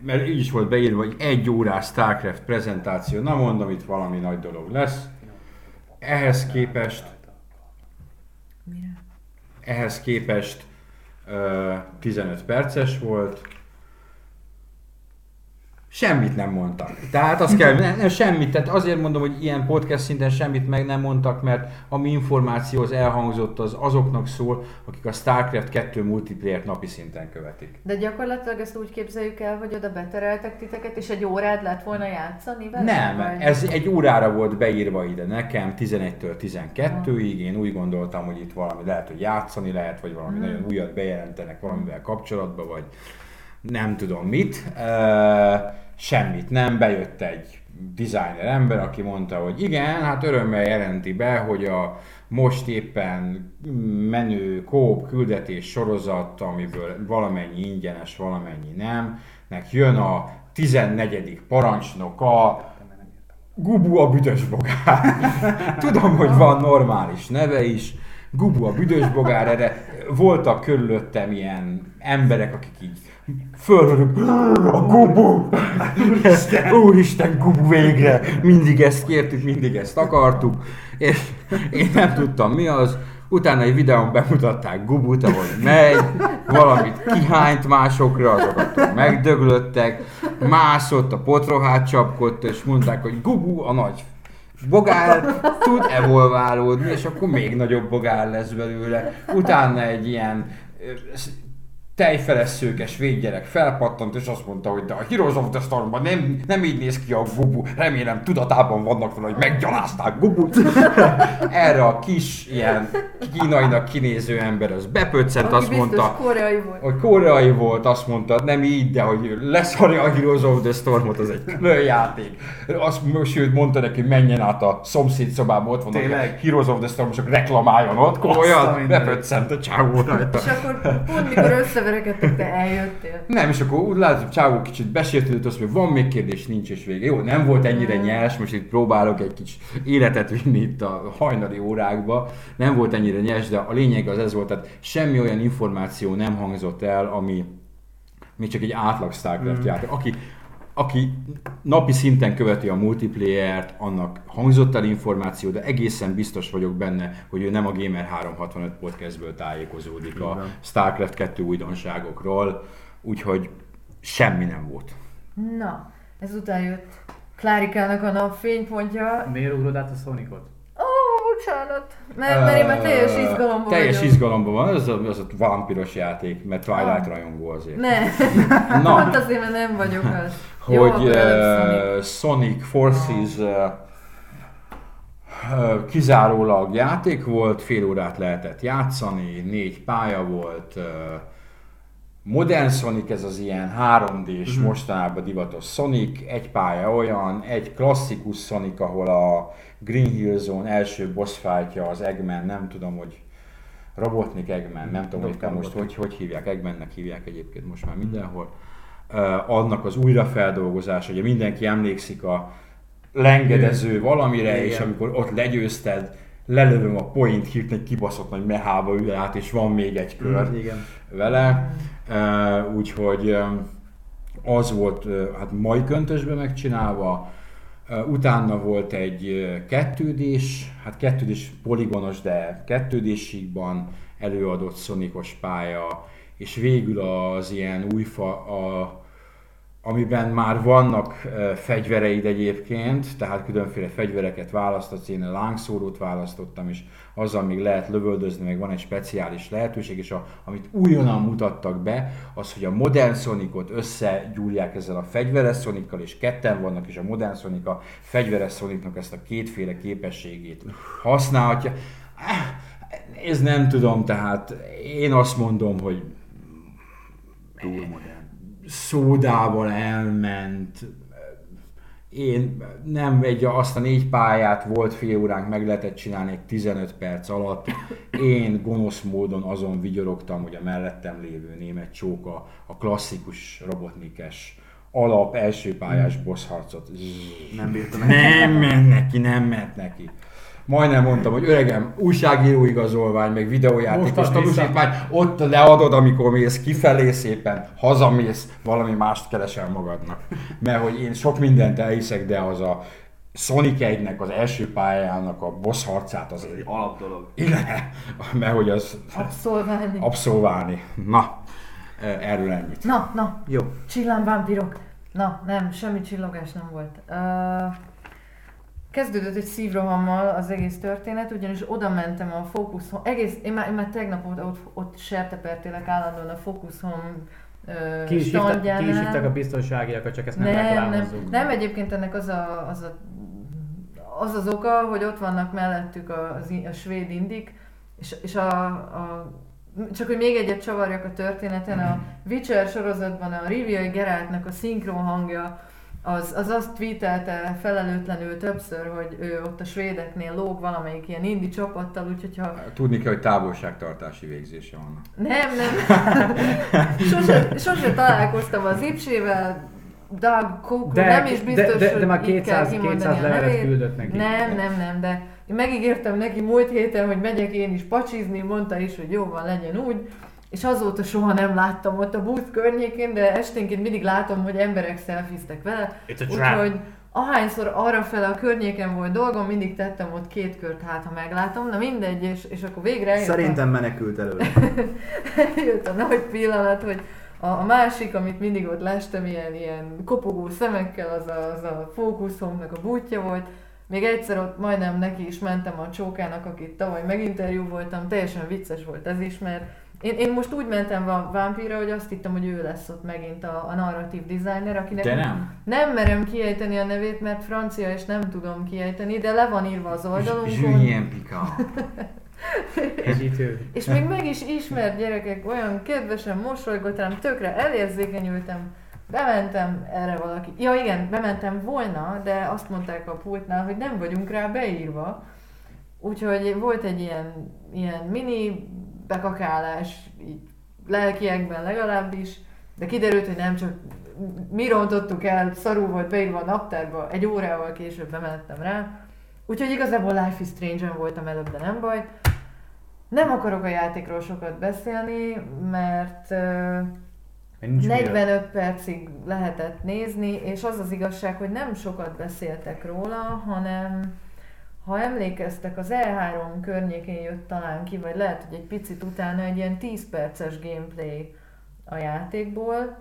mert így is volt beírva, hogy egy órás StarCraft prezentáció. Na mondom, itt valami nagy dolog lesz. Ehhez képest, ehhez képest ö, 15 perces volt. Semmit nem mondtak. Tehát azt kell, nem, nem, semmit, tehát azért mondom, hogy ilyen podcast szinten semmit meg nem mondtak, mert ami információ az elhangzott, az azoknak szól, akik a StarCraft 2 multiplayer napi szinten követik. De gyakorlatilag ezt úgy képzeljük el, hogy oda betereltek titeket, és egy órát lett volna játszani vele? Nem, Vagy- ez egy órára volt beírva ide nekem, 11-től 12-ig, én úgy gondoltam, hogy itt valami lehet, hogy játszani lehet, vagy valami Mhm. nagyon újat bejelentenek valamivel kapcsolatban, vagy nem tudom mit, semmit nem, bejött egy designer ember, aki mondta, hogy igen, hát örömmel jelenti be, hogy a most éppen menő kóp küldetés sorozat, amiből valamennyi ingyenes, valamennyi nem, nek jön a 14. parancsnoka, Gubu a büdös bogár. Tudom, hogy van normális neve is, Gubu a büdös bogár, erre voltak körülöttem ilyen emberek, akik így fölhörök, a Gubu! Úristen, Úristen, Gubu végre! Mindig ezt kértük, mindig ezt akartuk, és én nem tudtam mi az, Utána egy videón bemutatták Gubut, ahogy megy, valamit kihányt másokra, azokat megdöglöttek, mászott, a potrohát csapkodta, és mondták, hogy Gubu a nagy bogár tud evolválódni, és akkor még nagyobb bogár lesz belőle. Utána egy ilyen tejfeles szőkes védgyerek felpattant, és azt mondta, hogy de a Heroes of the Stormban nem, nem így néz ki a Gubu, remélem tudatában vannak vele, hogy meggyalázták Gubut. Erre a kis, ilyen kínainak kinéző ember az bepöccent, azt mondta, koreai volt. hogy koreai volt, azt mondta, nem így, de hogy leszarja a Heroes of the Stormot, az egy külön játék. Azt, sőt, mondta neki, hogy menjen át a szomszéd szobába, ott van a? Heroes of the Storm, csak reklamáljon ott, mindenit. bepöccent a csávó rajta. És akkor pont mikor összeverekedtek, te eljöttél. Nem, és akkor úgy hogy Csávó kicsit besértődött, azt mondja, van még kérdés, nincs és vége. Jó, nem volt ennyire nyers, most itt próbálok egy kicsit életet vinni itt a hajnali órákba. Nem volt ennyire nyers, de a lényeg az ez volt, tehát semmi olyan információ nem hangzott el, ami még csak egy átlag StarCraft mm. játék. Aki, aki napi szinten követi a multiplayer-t, annak hangzott el információ, de egészen biztos vagyok benne, hogy ő nem a Gamer 365 podcastből tájékozódik a van. StarCraft 2 újdonságokról, úgyhogy semmi nem volt. Na, ezután jött Klárikának a napfénypontja. Miért ugrod át a Sonicot? Ó, bocsánat. Mert, mert én már teljes izgalomban Teljes vagyok. izgalomban van, az a, az a vampiros játék, mert Twilight Ah. rajongó azért. Ne, Na. pont azért, mert nem vagyok az. Jó, hogy uh, Sonic Forces uh, uh, kizárólag játék volt, fél órát lehetett játszani, négy pálya volt, uh, Modern Sonic ez az ilyen 3D-s, Mhm. mostanában divatos Sonic, egy pálya olyan, egy klasszikus Sonic, ahol a Green Hill Zone első boss fightja az Eggman, nem tudom, hogy Robotnik Eggman, nem tudom, hogy Dr. te most hogy, hogy hívják, Eggmannek hívják egyébként most már mindenhol. Uh, annak az újrafeldolgozása, ugye mindenki emlékszik a lengedező valamire, Igen. és amikor ott legyőzted, lelövöm a point, hirtelen egy kibaszott nagy mehába ül át, és van még egy kör Mm, Igen. vele, uh, úgyhogy um, az volt hát mai köntösbe megcsinálva, utána volt egy kettődés, hát kettődés poligonos, de kettődésíkban előadott szonikos pálya, és végül az ilyen újfa, a, amiben már vannak uh, fegyvereid egyébként, tehát különféle fegyvereket választhatsz, én a lángszórót választottam, és azzal még lehet lövöldözni, meg van egy speciális lehetőség, és a, amit újonnan mutattak be, az, hogy a modern Sonicot összegyúrják ezzel a fegyveres Sonical, és ketten vannak, és a modern Sonic a fegyveres Sonicnak ezt a kétféle képességét használhatja. Ez nem tudom, tehát én azt mondom, hogy Túl modern. szódával elment. Én nem egy, azt a négy pályát volt fél óránk, meg lehetett csinálni egy 15 perc alatt. Én gonosz módon azon vigyorogtam, hogy a mellettem lévő német csóka a klasszikus robotnikes alap első pályás boss harcot. Nem bírta meg. Nem ment neki, nem ment neki. Majdnem mondtam, hogy öregem, újságíró igazolvány, meg videójátékos tanúsítvány, ott leadod, amikor mész kifelé szépen, hazamész, valami mást keresel magadnak. Mert hogy én sok mindent elhiszek, de az a Sonic 1-nek az első pályának a boss harcát az Egy alap dolog. igen, mert hogy az Abszolválni. abszolválni. Na, erről ennyit. Na, na, Jó. Csillámvámpirok. Na, nem, semmi csillogás nem volt. Uh, kezdődött egy szívrohammal az egész történet, ugyanis oda mentem a Focus Home, egész, én már, én már tegnap ott, ott, ott sertepertélek állandóan a Focus Home uh, Ki is, hívták, ki is hívták a biztonságiakat, csak ezt nem, nem, nem, reklámozzuk. nem, egyébként ennek az a, az, a, az az oka, hogy ott vannak mellettük a, az, a svéd indik, és, és a, a csak hogy még egyet csavarjak a történeten, a Witcher sorozatban a Rivia Geráltnak a szinkron hangja, az, az azt tweetelte felelőtlenül többször, hogy ő ott a svédeknél lóg valamelyik ilyen indi csapattal, úgyhogy ha... Tudni kell, hogy távolságtartási végzése van. Nem, nem. sose, sose találkoztam az Ipsével, Doug Cook, De- nem is biztos, de- de- de hogy már így kell 200 kimondani 200 a levelet küldött neki. Nem, nem, nem, de én megígértem neki múlt héten, hogy megyek én is pacsizni, mondta is, hogy jó van, legyen úgy. És azóta soha nem láttam ott a booth környékén, de esténként mindig látom, hogy emberek szelfiztek vele. Úgyhogy ahányszor arra fele a környéken volt dolgom, mindig tettem ott két kört, hát ha meglátom, na mindegy, és, és akkor végre eljött a- Szerintem menekült előle. jött a nagy pillanat, hogy a, a másik, amit mindig ott lestem, ilyen, ilyen kopogó szemekkel, az a, az a fókuszomnak a bútja volt. Még egyszer ott majdnem neki is mentem a csókának, akit tavaly meginterjú voltam, teljesen vicces volt ez is, mert én, én most úgy mentem a Vampire, hogy azt hittem, hogy ő lesz ott megint a, a narratív designer, akinek De nem. nem merem kiejteni a nevét, mert francia, és nem tudom kiejteni, de le van írva az oldalunkon. Julien Picard. Hegyítő. És még meg is ismert gyerekek, olyan kedvesen mosolygott rám, tökre elérzékenyültem, bementem erre valaki. Ja igen, bementem volna, de azt mondták a pultnál, hogy nem vagyunk rá beírva. Úgyhogy volt egy ilyen, ilyen mini bekakálás, így lelkiekben legalábbis, de kiderült, hogy nem csak mi rontottuk el, szarul volt beírva a naptárba, egy órával később bementem rá. Úgyhogy igazából Life is Strange-en voltam előbb, de nem baj. Nem akarok a játékról sokat beszélni, mert Nincs mire. 45 percig lehetett nézni, és az az igazság, hogy nem sokat beszéltek róla, hanem ha emlékeztek, az E3 környékén jött talán ki, vagy lehet, hogy egy picit utána egy ilyen 10 perces gameplay a játékból.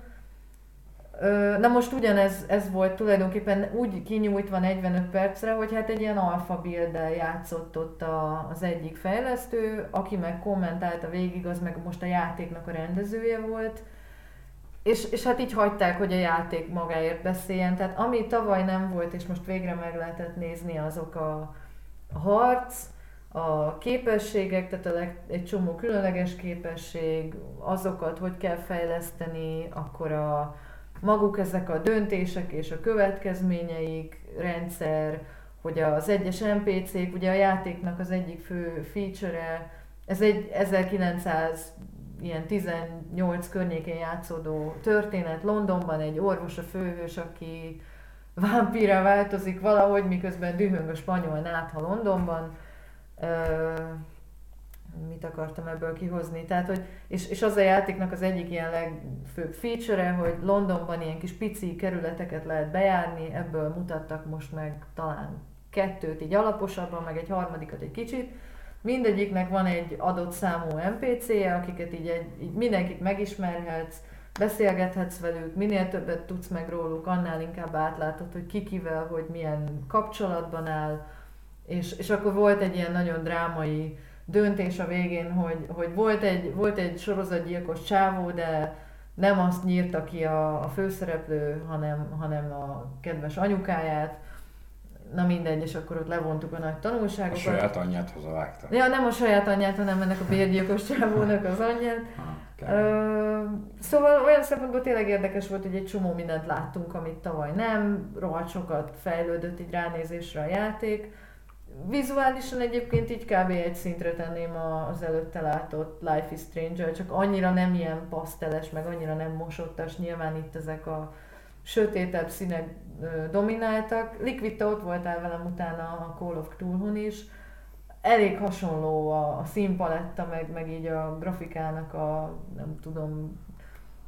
Na most ugyanez ez volt tulajdonképpen úgy kinyújtva 45 percre, hogy hát egy ilyen alfa build játszott ott a, az egyik fejlesztő, aki meg kommentálta végig, az meg most a játéknak a rendezője volt. És, és hát így hagyták, hogy a játék magáért beszéljen. Tehát ami tavaly nem volt, és most végre meg lehetett nézni, azok a, a harc, a képességek, tehát a leg, egy csomó különleges képesség, azokat hogy kell fejleszteni, akkor a maguk ezek a döntések és a következményeik, rendszer, hogy az egyes NPC-k, ugye a játéknak az egyik fő feature ez egy 1900 ilyen 18 környékén játszódó történet. Londonban egy orvos a főhős, aki vámpírra változik valahogy, miközben dühöng a spanyol nátha Londonban. Ö, mit akartam ebből kihozni? Tehát, hogy, és, és az a játéknak az egyik ilyen legfőbb feature hogy Londonban ilyen kis pici kerületeket lehet bejárni, ebből mutattak most meg talán kettőt így alaposabban, meg egy harmadikat egy kicsit. Mindegyiknek van egy adott számú NPC-je, akiket így, egy, így mindenkit megismerhetsz, beszélgethetsz velük, minél többet tudsz meg róluk, annál inkább átlátod, hogy ki kivel, hogy milyen kapcsolatban áll, és, és akkor volt egy ilyen nagyon drámai döntés a végén, hogy, hogy volt, egy, volt egy sorozatgyilkos csávó, de nem azt nyírta ki a, a főszereplő, hanem, hanem a kedves anyukáját. Na mindegy, és akkor ott levontuk a nagy A tanulságokat. saját anyját hazavágta. Ja, nem a saját anyját, hanem ennek a bérgyilkos csávónak az anyját. Ö, szóval olyan szempontból tényleg érdekes volt, hogy egy csomó mindent láttunk, amit tavaly nem, rohadt sokat fejlődött így ránézésre a játék. Vizuálisan egyébként így kb. egy szintre tenném az előtte látott Life is Stranger, csak annyira nem ilyen paszteles, meg annyira nem mosottas, nyilván itt ezek a sötétebb színek domináltak. Liquid, te ott voltál velem utána a Call of Cthulhu-n is, elég hasonló a, a színpaletta, meg, meg így a grafikának a, nem tudom,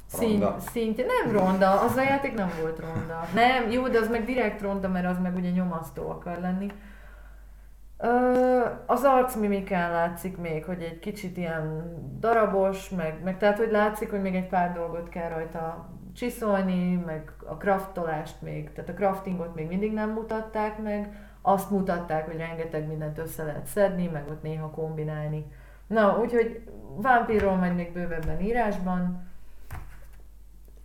szín, szintje. Nem ronda, az a játék nem volt ronda. Nem, jó, de az meg direkt ronda, mert az meg ugye nyomasztó akar lenni. Ö, az arcmimikán látszik még, hogy egy kicsit ilyen darabos, meg, meg tehát, hogy látszik, hogy még egy pár dolgot kell rajta csiszolni, meg a craftolást még, tehát a craftingot még mindig nem mutatták meg, azt mutatták, hogy rengeteg mindent össze lehet szedni, meg ott néha kombinálni. Na, úgyhogy Vampirról majd még bővebben írásban.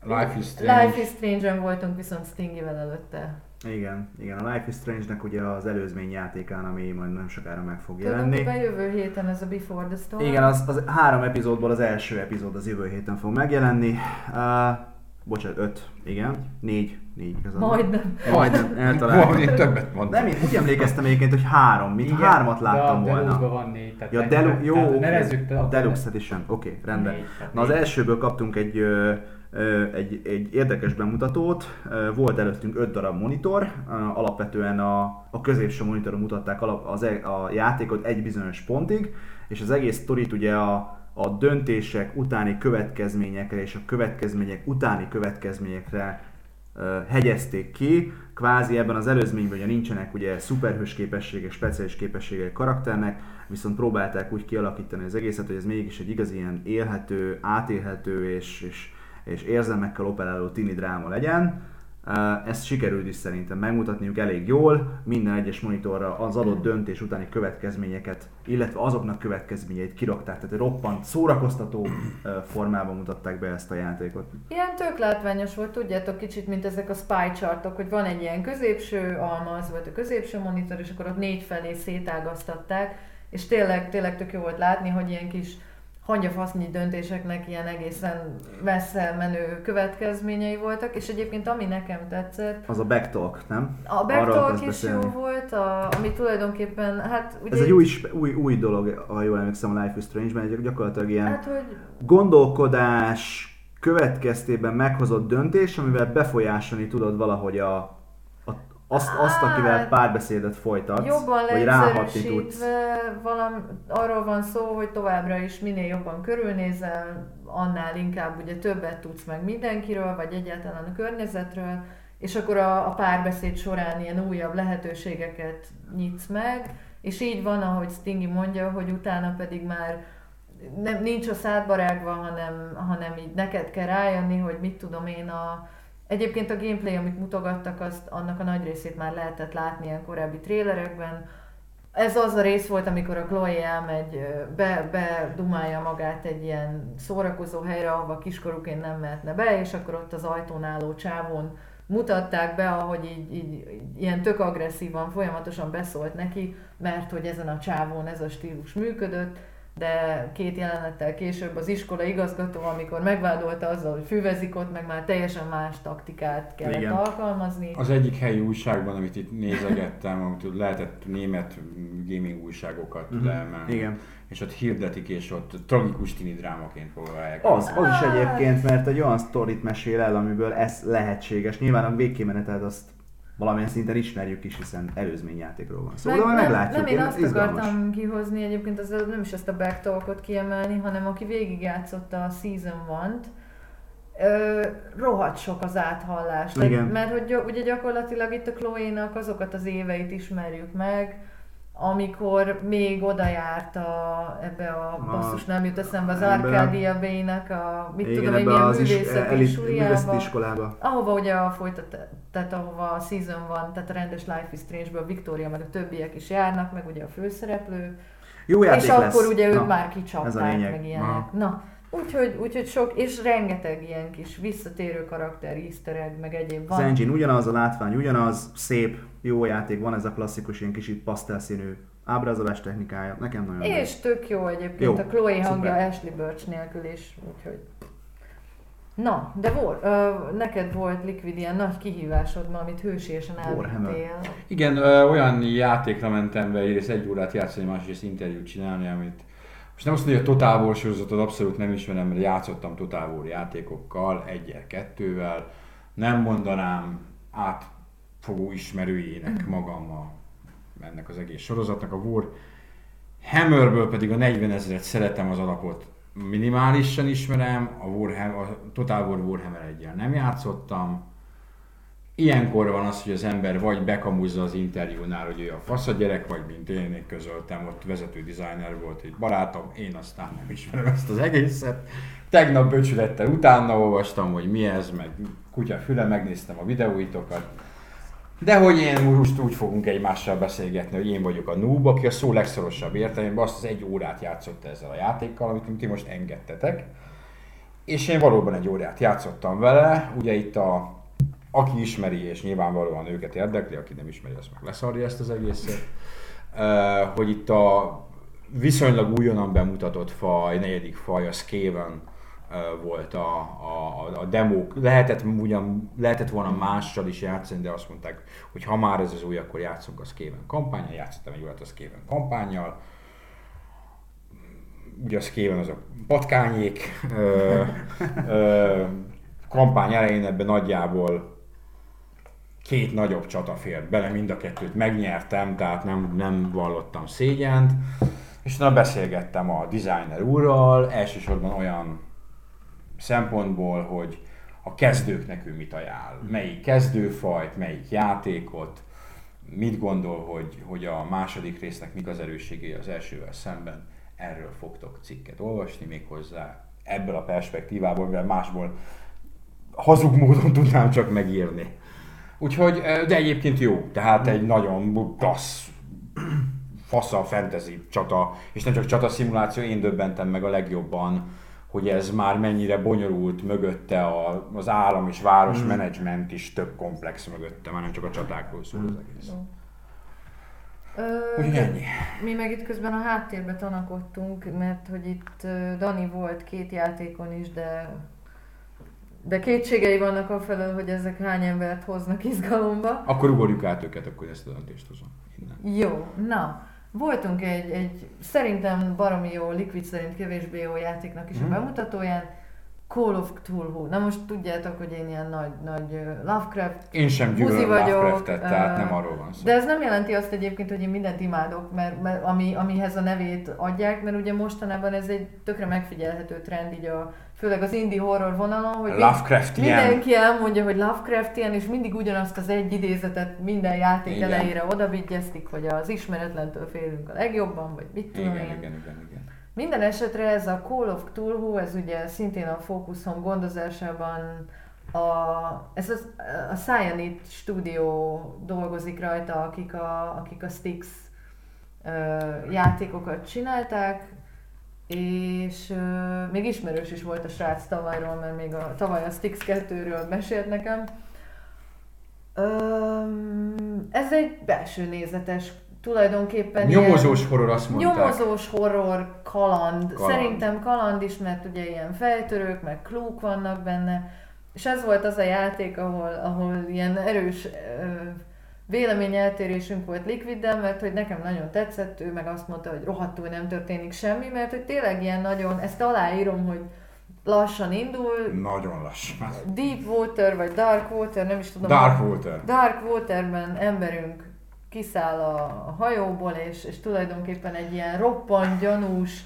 Life is Strange. Life is Strange-en voltunk, viszont Stingivel előtte Igen, igen, a Life is Strange-nek ugye az előzmény játékán, ami majd nem sokára meg fog jelenni. Tulajdonképpen jövő héten ez a Before the Storm. Igen, az, az három epizódból az első epizód az jövő héten fog megjelenni. Uh, bocsánat, öt, igen, négy, négy igazából. Majdnem. Majdnem, eltaláltam. én többet mondtam. Nem, én úgy emlékeztem egyébként, hogy három, mint Igen, hármat láttam de a volna. Deluxe-ban van négy. Tehát Ja, Delu- jó, tehát nevezzük te- Deluxe Edition, oké, okay, rendben. Négy, Na az négy. elsőből kaptunk egy, ö, egy, egy érdekes bemutatót, volt előttünk öt darab monitor, alapvetően a, a középső monitoron mutatták alap, az, e- a játékot egy bizonyos pontig, és az egész sztorit ugye a, a döntések utáni következményekre és a következmények utáni következményekre hegyezték ki. Kvázi ebben az előzményben ugye nincsenek ugye szuperhős képességek, speciális képességek karakternek, viszont próbálták úgy kialakítani az egészet, hogy ez mégis egy igazi ilyen élhető, átélhető és, és, és érzelmekkel operáló tini dráma legyen. Uh, Ezt sikerült is szerintem megmutatniuk elég jól, minden egyes monitorra az adott döntés utáni következményeket, illetve azoknak következményeit kirakták, tehát roppant szórakoztató uh, formában mutatták be ezt a játékot. Ilyen tök látványos volt, tudjátok, kicsit, mint ezek a spy chartok, hogy van egy ilyen középső almaz, vagy a középső monitor, és akkor ott négy felé szétágaztatták, és tényleg, tényleg tök jó volt látni, hogy ilyen kis hangyafasznyi döntéseknek ilyen egészen messze menő következményei voltak, és egyébként ami nekem tetszett, Az a backtalk, nem? a backtalk is beszélni. jó volt, a, ami tulajdonképpen, hát ugye... Ez egy új, új, új dolog, ha jól emlékszem a Life is Strange-ben, egy gyakorlatilag ilyen Hát, hogy gondolkodás következtében meghozott döntés, amivel befolyásolni tudod valahogy a azt, azt, akivel Hát, párbeszédet folytatsz, Jobban vagy ráhatni tudsz. valami, arról van szó, hogy továbbra is minél jobban körülnézel, annál inkább ugye többet tudsz meg mindenkiről, vagy egyáltalán a környezetről, és akkor a, a párbeszéd során ilyen újabb lehetőségeket nyitsz meg, és így van, ahogy Stingy mondja, hogy utána pedig már nem, nincs a szádba rágva, hanem, hanem így neked kell rájönni, hogy mit tudom én a... Egyébként a gameplay, amit mutogattak, azt, annak a nagy részét már lehetett látni ilyen korábbi trélerekben. Ez az a rész volt, amikor a Chloe elmegy, be, bedumálja magát egy ilyen szórakozó helyre, ahova kiskorúként nem mehetne be, és akkor ott az ajtón álló csávon mutatták be, ahogy így, így, így ilyen tök agresszívan, folyamatosan beszólt neki, mert hogy ezen a csávon ez a stílus működött, de két jelenettel később az iskola igazgató, amikor megvádolta azzal, hogy fűvezik ott, meg már teljesen más taktikát kellett Igen. alkalmazni. Az egyik helyi újságban, amit itt nézegettem, amit lehetett német gaming újságokat Mhm. leemelni. Igen. És ott hirdetik, és ott tragikus tini drámaként próbálják. Az, az is egyébként, mert egy olyan sztorit mesél el, amiből ez lehetséges. Nyilván a végkimenetet azt valamilyen szinten ismerjük is, hiszen előzményjátékról van szó. Szóval de majd nem, meglátjuk. nem én Én- azt izgalmas. akartam kihozni egyébként, az nem is ezt a backtalkot kiemelni, hanem aki végigjátszotta a Season 1-t, Ö, rohadt sok az áthallás. Tehát- Igen. Mert hogy gy- ugye gyakorlatilag itt a Chloe-nak azokat az éveit ismerjük meg, amikor még oda járt a, ebbe a, A- basszus nem jut eszembe, az ebbe a- Arcadia Bay-nek a, mit Igen, tudom én, milyen is, művészeti művészeti iskolába. Ahova ugye a folytat, tehát ahova a season van, tehát a rendes Life is Strange-ből Victoria meg a többiek is járnak, meg ugye a főszereplő. Jó játék és lesz. akkor ugye őt Na, már kicsapták, meg ilyenek. Aha. Na, úgyhogy, úgyhogy sok, és rengeteg ilyen kis visszatérő karakter, easter egg, meg egyéb Az van. engine ugyanaz, a látvány ugyanaz, szép, jó játék, van ez a klasszikus, ilyen kicsit pasztelszínű ábrázolás technikája, nekem nagyon. És tök jó egyébként Jó, a Chloe hangja szuper. Ashley Birch nélkül is, úgyhogy... Na, de volt, ö, neked volt Liquid ilyen nagy kihívásod ma, amit hősiesen elvittél. Igen, ö, olyan játékra mentem be, egyrészt egy órát játszani, másrészt interjút csinálni, amit most nem azt mondja, hogy a Total War sorozatot abszolút nem ismerem, mert játszottam Total War játékokkal, egyel, kettővel. Nem mondanám átfogó ismerőjének magam a, ennek az egész sorozatnak. A War Hammerből pedig a 40 ezeret szeretem az alapot minimálisan ismerem, a, Warhammer, a Total War Warhammer egyel nem játszottam. Ilyenkor van az, hogy az ember vagy bekamuzza az interjúnál, hogy ő a fasz a gyerek, vagy mint én, én közöltem, ott vezető designer volt egy barátom, én aztán nem ismerem ezt az egészet. Tegnap böcsülettel utána olvastam, hogy mi ez, meg kutya füle, megnéztem a videóitokat. De hogy én most úgy fogunk egymással beszélgetni, hogy én vagyok a noob, aki a szó legszorosabb értelemben azt az egy órát játszott ezzel a játékkal, amit ti most engedtetek. És én valóban egy órát játszottam vele, ugye itt a, aki ismeri, és nyilvánvalóan őket érdekli, aki nem ismeri, az meg leszarja ezt az egészet, hogy itt a viszonylag újonnan bemutatott faj, negyedik faj, a Skaven volt a, a, a demo. Lehetett, ugyan, lehetett volna mással is játszani, de azt mondták, hogy ha már ez az új, akkor játszunk a Skaven kampányjal. Játszottam egy olyat a Skaven kampányjal. Ugye a Skaven az a patkányék. Ö, ö, kampány elején ebben nagyjából két nagyobb csata fért bele, mind a kettőt megnyertem, tehát nem, nem vallottam szégyent. És utána beszélgettem a designer úrral, elsősorban olyan szempontból, hogy a kezdőknek ő mit ajánl, melyik kezdőfajt, melyik játékot, mit gondol, hogy, hogy a második résznek mik az erősségei az elsővel szemben. Erről fogtok cikket olvasni méghozzá ebből a perspektívából, mivel másból hazug módon tudnám csak megírni. Úgyhogy, de egyébként jó, tehát egy nagyon klassz, fasza fantasy csata, és nem csak csata szimuláció, én döbbentem meg a legjobban, hogy ez már mennyire bonyolult mögötte a, az állam és város mm. menedzsment is több komplex mögötte, már nem csak a csatákról szól az egész. Úgyhogy ennyi. Mi meg itt közben a háttérbe tanakodtunk, mert hogy itt Dani volt két játékon is, de de kétségei vannak a felől, hogy ezek hány embert hoznak izgalomba. Akkor ugorjuk át őket, akkor ezt a döntést hozom. Innen. Jó, na. Voltunk egy, egy szerintem baromi jó, Liquid szerint kevésbé jó játéknak is mm. a mhm. bemutatóján. Call of Cthulhu. Na most tudjátok, hogy én ilyen nagy, nagy Lovecraft Én sem gyűlölöm Lovecraftet, uh, tehát nem arról van szó. De ez nem jelenti azt egyébként, hogy én mindent imádok, mert, mert ami, amihez a nevét adják, mert ugye mostanában ez egy tökre megfigyelhető trend így a főleg az indie horror vonalon, hogy Lovecraftian. mindenki elmondja, hogy Lovecraftian, és mindig ugyanazt az egy idézetet minden játék igen. elejére odavigyeztik, hogy az ismeretlentől félünk a legjobban, vagy mit tudom igen, én. Igen, igen, igen. Minden esetre ez a Call of Cthulhu, ez ugye szintén a Focus Home gondozásában a, ez az, a Cyanide stúdió dolgozik rajta, akik a, akik a Styx uh, játékokat csinálták, és uh, még ismerős is volt a srác tavalyról, mert még a, tavaly a Styx 2-ről mesélt nekem. Um, ez egy belső nézetes tulajdonképpen Nyomozós ilyen, horror, azt mondták. Nyomozós horror, kaland. kaland. Szerintem kaland is, mert ugye ilyen fejtörők, meg klúk vannak benne. És ez volt az a játék, ahol, ahol ilyen erős ö, véleményeltérésünk volt Liquiddel, mert hogy nekem nagyon tetszett, ő meg azt mondta, hogy rohadtul nem történik semmi, mert hogy tényleg ilyen nagyon, ezt aláírom, hogy lassan indul. Nagyon lassan. Deep Water, vagy Dark Water, nem is tudom. Dark Water. Dark Waterben emberünk kiszáll a, a hajóból, és, és tulajdonképpen egy ilyen roppant gyanús,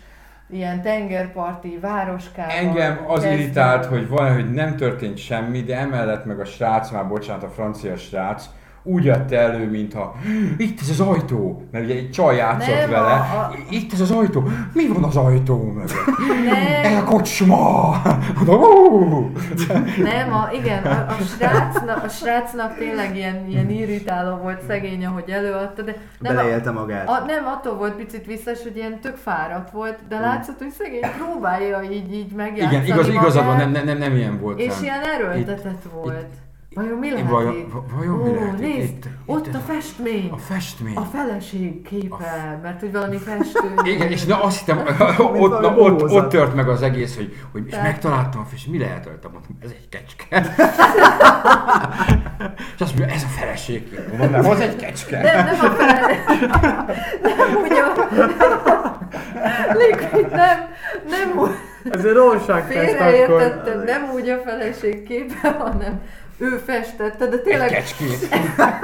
ilyen tengerparti városkában. Engem az kezdve. irritált, hogy valahogy nem történt semmi, de emellett meg a srác, már bocsánat, a francia srác, úgy adta elő, mintha itt ez az ajtó, mert ugye egy csaj játszott nem, vele, a, a... itt ez az ajtó, mi van az ajtó mögött? Nem. El kocsma! Nem, a, igen, a, a, srácnak, a srácnak tényleg ilyen, ilyen irritáló volt szegény, ahogy előadta, de nem, Beleélte magát. A, nem, attól volt picit visszas, hogy ilyen tök fáradt volt, de hmm. látszott, hogy szegény próbálja így, így megjátszani Igen, igaz, igazad van, nem, nem, nem ilyen volt. És ilyen erőltetett volt. Itt, Vajon mi lehet vajon, itt? Vajon mi lehet nézd, itt, ott itt, a festmény. A festmény. A feleség képe, a mert hogy valami festő. Igen, és na azt hittem, ott, na, ott, ott tört meg az egész, hogy, hogy és megtaláltam a festmény, mi lehet rajta? Mondtam, ez egy kecske. és azt mondja, ez a feleség. Mondom, az egy kecske. Nem, nem a feleség. Nem úgy a... Liquid, nem, nem úgy. Ez egy rózság Félreértettem, nem úgy a feleség képe, hanem ő festette, de tényleg... Egy kecskét.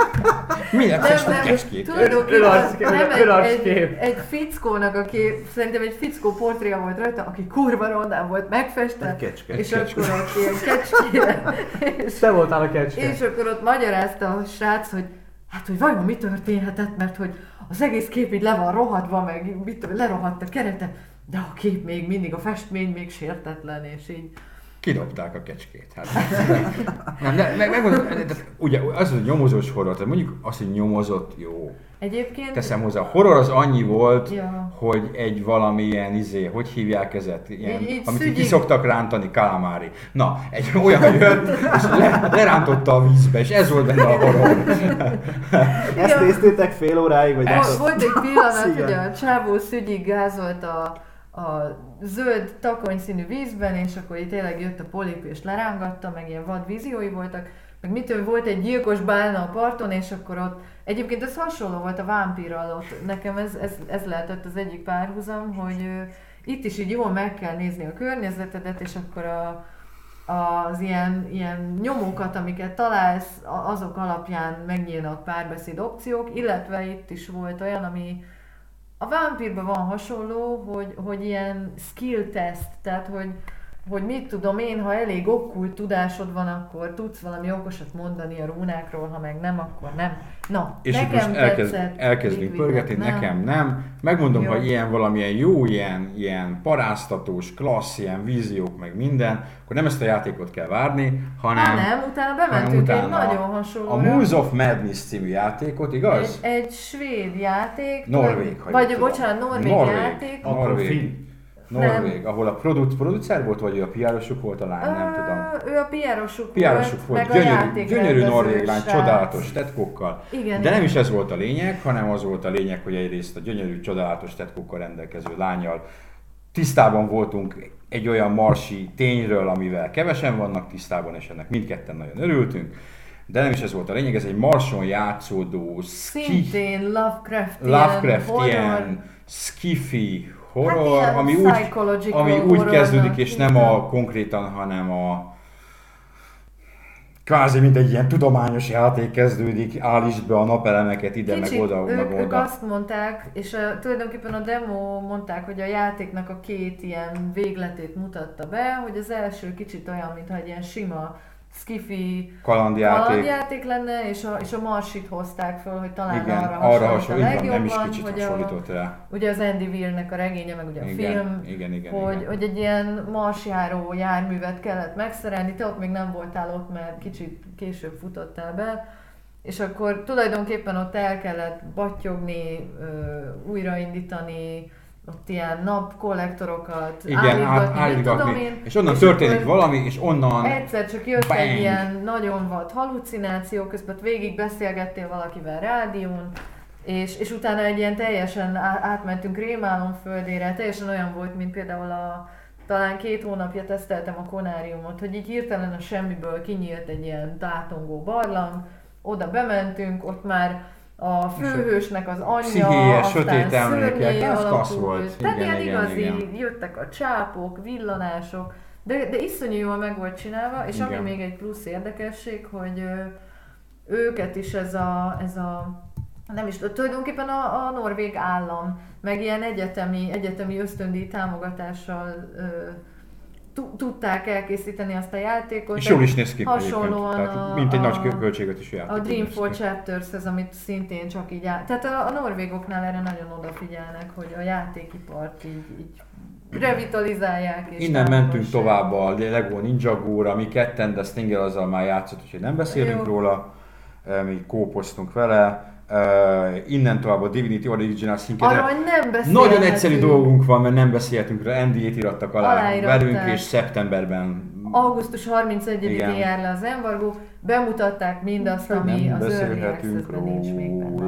Miért festett kecskét? Tulajdonképpen nem egy, egy, egy fickónak, aki szerintem egy fickó portréja volt rajta, aki kurva rondán volt megfestve. Egy kecske. És kecske. akkor ott ilyen kecskére. És, Te voltál a kecske. És akkor ott magyarázta a srác, hogy hát, hogy vajon mi történhetett, mert hogy az egész kép így le van rohadva, meg mit, lerohadt a kerete, de a kép még mindig, a festmény még sértetlen, és így Kidobták a kecskét. Hát, nem, nem, meg, megmondom, ugye az, hogy nyomozós horror, tehát mondjuk azt, hogy nyomozott, jó. Egyébként... Teszem hozzá, a horror az annyi volt, Ja. hogy egy valamilyen, izé, hogy hívják ezet, ilyen, Így- így amit így szügyig- kiszoktak rántani, kalamári. Na, egy olyan jött, és le, lerántotta a vízbe, és ez volt benne a horror. Ezt Ja. néztétek fél óráig, vagy Volt, volt egy pillanat, Igen. hogy a csávó szügyig gázolt a, a zöld takony színű vízben, és akkor itt tényleg jött a polip és lerángatta, meg ilyen vad víziói voltak, meg mitől volt egy gyilkos bálna a parton, és akkor ott, egyébként ez hasonló volt a vámpírral ott, nekem ez, ez, ez lehetett az egyik párhuzam, hogy ö, itt is így jól meg kell nézni a környezetedet, és akkor a, az ilyen, ilyen nyomókat, amiket találsz, azok alapján megnyílnak párbeszéd opciók, illetve itt is volt olyan, ami a vámpírban van hasonló, hogy, hogy ilyen skill test, tehát hogy, hogy mit tudom én, ha elég okkult tudásod van, akkor tudsz valami okosat mondani a rúnákról, ha meg nem, akkor nem. Na, És nekem most elkezd, tetszett pörgetni, nem? nekem nem. Megmondom, Jó. hogy ilyen valamilyen jó, ilyen, ilyen paráztatós, klassz, ilyen víziók, meg minden, akkor nem ezt a játékot kell várni, hanem, Há, nem, utána hanem bementünk egy utána nagyon hasonló. a Moons of Madness című játékot, igaz? Egy, egy svéd játék. Norvég, ha Vagy, jól bocsánat, norvég, Norvég. játék. A- Akkor Norvég. Norvég, ahol a produc, producer volt, vagy ő a piárosuk volt a lány, nem tudom. Ő a piárosuk, Piárosuk volt, meg a gyönyörű, játék gyönyörű norvég lány, csodálatos tetkokkal. Igen, De nem is ez volt a lényeg, hanem az volt a lényeg, hogy egyrészt a gyönyörű, csodálatos tetkokkal rendelkező lányjal tisztában voltunk egy olyan marsi tényről, amivel kevesen vannak tisztában, és ennek mindketten nagyon örültünk. De nem is ez volt a lényeg, ez egy marson játszódó, ski, Szintén Lovecraftian, Lovecraftian, horror. Hát horror, ilyen ami úgy, ami úgy kezdődik, és nem a konkrétan, hanem a kvázi mint egy ilyen tudományos játék kezdődik, állítsd be a napelemeket ide, Kicsit meg oda, ők, meg ők oda. azt mondták, és a, tulajdonképpen a demo mondták, hogy a játéknak a két ilyen végletét mutatta be, hogy az első kicsit olyan, mintha egy ilyen sima skifi Kalandjáték. kalandjáték lenne, és a, és a Marsit hozták föl, hogy talán Igen, arra arra hasonlít a van, nem is legjobban, kicsit hogy hasonlított rá. ugye az Andy Weir-nek a regénye, meg ugye a Igen, film, igen, igen, hogy, igen. hogy egy ilyen marsjáró járművet kellett megszerelni, te ott még nem voltál ott, mert kicsit később futottál be, és akkor tulajdonképpen ott el kellett battyogni, újraindítani, ott ilyen napkollektorokat Igen, állítgatni, mit tudom állítgatni, én, és onnan és történik valami, és onnan Egyszer csak jött Bang! egy ilyen nagyon vad halucináció, közben végig beszélgettél valakivel rádión, és, és utána egy ilyen teljesen átmentünk rémálom földére, teljesen olyan volt, mint például a talán két hónapja teszteltem a konáriumot, hogy így hirtelen a semmiből kinyílt egy ilyen tátongó barlang, oda bementünk, ott már a főhősnek az anyja, Pszichéje, aztán sötét emlékek, klassz alakult. volt. Tehát Igen, ilyen igen, igazi, igen. jöttek a csápok, villanások, de, de iszonyú jól meg volt csinálva, és Igen. ami még egy plusz érdekesség, hogy őket is ez a, ez a nem is tulajdonképpen a, a norvég állam, meg ilyen egyetemi, egyetemi ösztöndíj támogatással ö, tudták elkészíteni azt a játékot. és jól is néz ki Hasonlóan egyébként. Tehát, a- mint egy a- nagy kö- költségvetésű játék. A úgy Dream néz ki. for Chapters, ez amit szintén csak így áll. Tehát a, a norvégoknál erre nagyon odafigyelnek, hogy a játékipart így, így revitalizálják. És Innen mentünk tovább a Lego Ninja Go-ra, mi ketten, de Stinger azzal már játszott, úgyhogy nem beszélünk Jó. róla. Eh, Mi kópoztunk vele. Eh, Innen tovább a Divinity Original Arra, hogy nem beszélhetünk. Nagyon egyszerű dolgunk van, mert nem beszéltünk rá, NDA-t irattak alá Aláíratták. velünk, és szeptemberben Augusztus 31-én Igen. jár le az embargó, bemutatták mindazt, ami nem az Early Access-ben nincs még benne.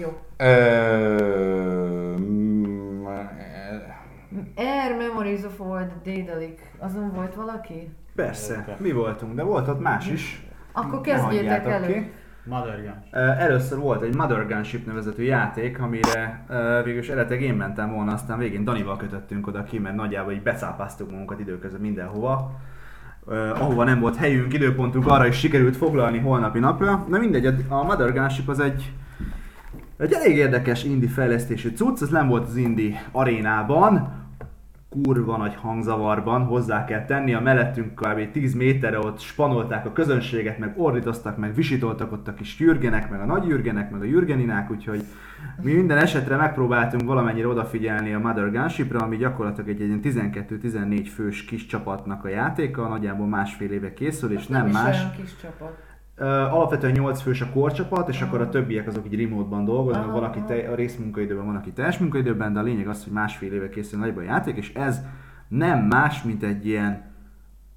Jó. Mm, Air Memories of Old Daedalic, azon volt valaki? Persze, mi voltunk, de volt ott más is. Akkor kezdjétek elő. ki. Mother Gun. Ö, Először volt egy Mother Gunship nevezetű játék, amire ö, végülis eredetileg én mentem volna, aztán végén Danival kötöttünk oda ki, mert nagyjából így becápáztuk magunkat időközben mindenhova. Uh, ahova nem volt helyünk, időpontunk, arra is sikerült foglalni holnapi napra. Na mindegy, a Mother Gunship az egy, egy elég érdekes indie fejlesztésű cucc, ez nem volt az indie arénában. Kurva nagy hangzavarban, hozzá kell tenni, a mellettünk kb. 10 méterre ott spanolták a közönséget, meg ordítoztak, meg visítoltak ott a kis Jürgenek, meg a nagy Jürgenek, meg a Jürgeninák, úgyhogy mi minden esetre megpróbáltunk valamennyire odafigyelni a Mother Gunship-ra, ami gyakorlatilag egy, egy ilyen 12-14 fős kis csapatnak a játéka, nagyjából másfél éve készül, és nem, is más. olyan kis csapat. Alapvetően 8 fős a korcsapat, és akkor a többiek azok így remote-ban dolgoznak, van aki te, a részmunkaidőben, van aki teljes munkaidőben, de a lényeg az, hogy másfél éve készül nagyban a játék, és ez nem más, mint egy ilyen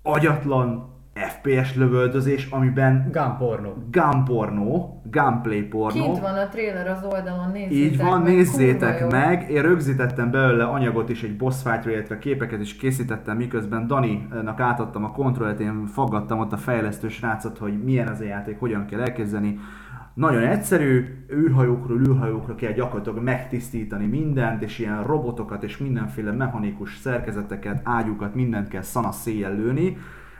agyatlan FPS lövöldözés, amiben Gun porno. gun pornó, gunplay pornó. Kint van a trailer az oldalon, nézzétek Így van, meg, nézzétek meg. Én rögzítettem belőle anyagot is, egy boss fight illetve képeket is készítettem, miközben Dani-nak átadtam a kontrollet, én faggattam ott a fejlesztő srácot, hogy milyen az a játék, hogyan kell elkezdeni. Nagyon egyszerű, űrhajókról űrhajókra kell gyakorlatilag megtisztítani mindent, és ilyen robotokat és mindenféle mechanikus szerkezeteket, ágyukat, mindent kell szana széjjel lőni.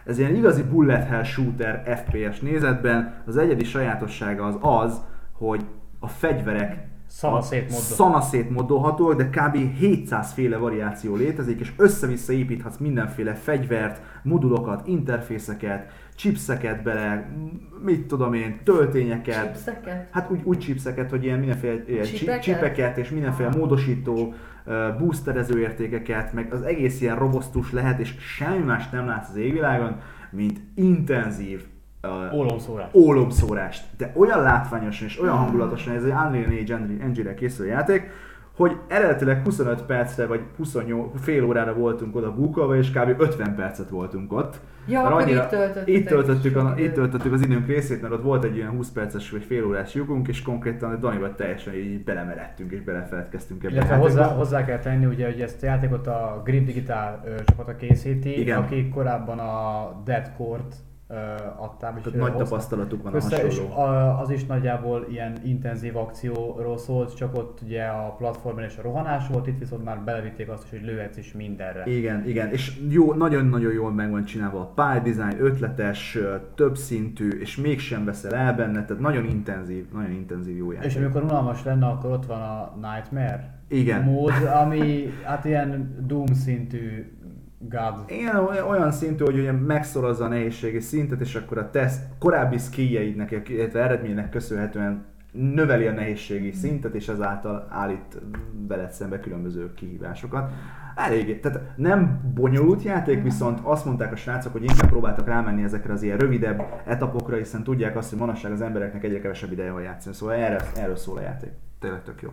Ez ilyen igazi bullet hell shooter FPS nézetben. Az egyedi sajátossága az az, hogy a fegyverek Szana szétmoddol- szana szétmoddolhatóak, de kb. 700 féle variáció létezik, és össze-vissza építhetsz mindenféle fegyvert, modulokat, interfészeket, chipseket bele, mit tudom én, töltényeket, Chipseket? Hát úgy, úgy chipseket, hogy ilyen mindenféle ilyen Chipeket? csipeket? csipeket és mindenféle módosító, uh, boosterező értékeket, meg az egész ilyen robosztus lehet, és semmi más nem látsz az égvilágon, mint intenzív uh, Ólomszórás. ólomszórást. De olyan látványosan és olyan hangulatosan, ez egy Unreal Age Engine- Engine-re készülő játék, hogy eredetileg 25 percre vagy 28 fél órára voltunk oda bukolva, és kb. 50 percet voltunk ott. Ja, Mert annyira- itt töltöttetek itt töltöttük, a, itt töltöttük az időnk részét, mert ott volt egy olyan 20 perces vagy fél órás lyukunk, és konkrétan a Danival teljesen így belemeredtünk és belefeledkeztünk ebbe Illetve a hozzá, hozzá kell tenni, ugye, hogy ezt a játékot a Grip Digital ö, csapata készíti, Igen. akik korábban a Dead Court ö, adták. és nagy tapasztalatuk van a össze, és hasonló. a, az is nagyjából ilyen intenzív akcióról szólt, csak ott ugye a platformon és a rohanás volt, itt viszont már belevitték azt is, hogy lőhetsz is mindenre. Igen, igen, és jó, nagyon-nagyon jól meg van csinálva a pályadesign, ötletes, többszintű, és mégsem veszel el benne, tehát nagyon intenzív, nagyon intenzív jó játék. És amikor unalmas lenne, akkor ott van a Nightmare Igen. mód, ami hát ilyen Doom szintű God. Igen, olyan- szintű, hogy ugye megszorozza a nehézségi szintet, és akkor a teszt korábbi skilljeidnek, illetve eredménynek köszönhetően növeli a nehézségi szintet, és ezáltal állít veled szembe különböző kihívásokat. Elég, tehát nem bonyolult játék, viszont azt mondták a srácok, hogy inkább próbáltak rámenni ezekre az ilyen rövidebb etapokra, hiszen tudják azt, hogy manapság az embereknek egyre kevesebb ideje van játszani, szóval erre, erről szól a játék. Tényleg tök jó.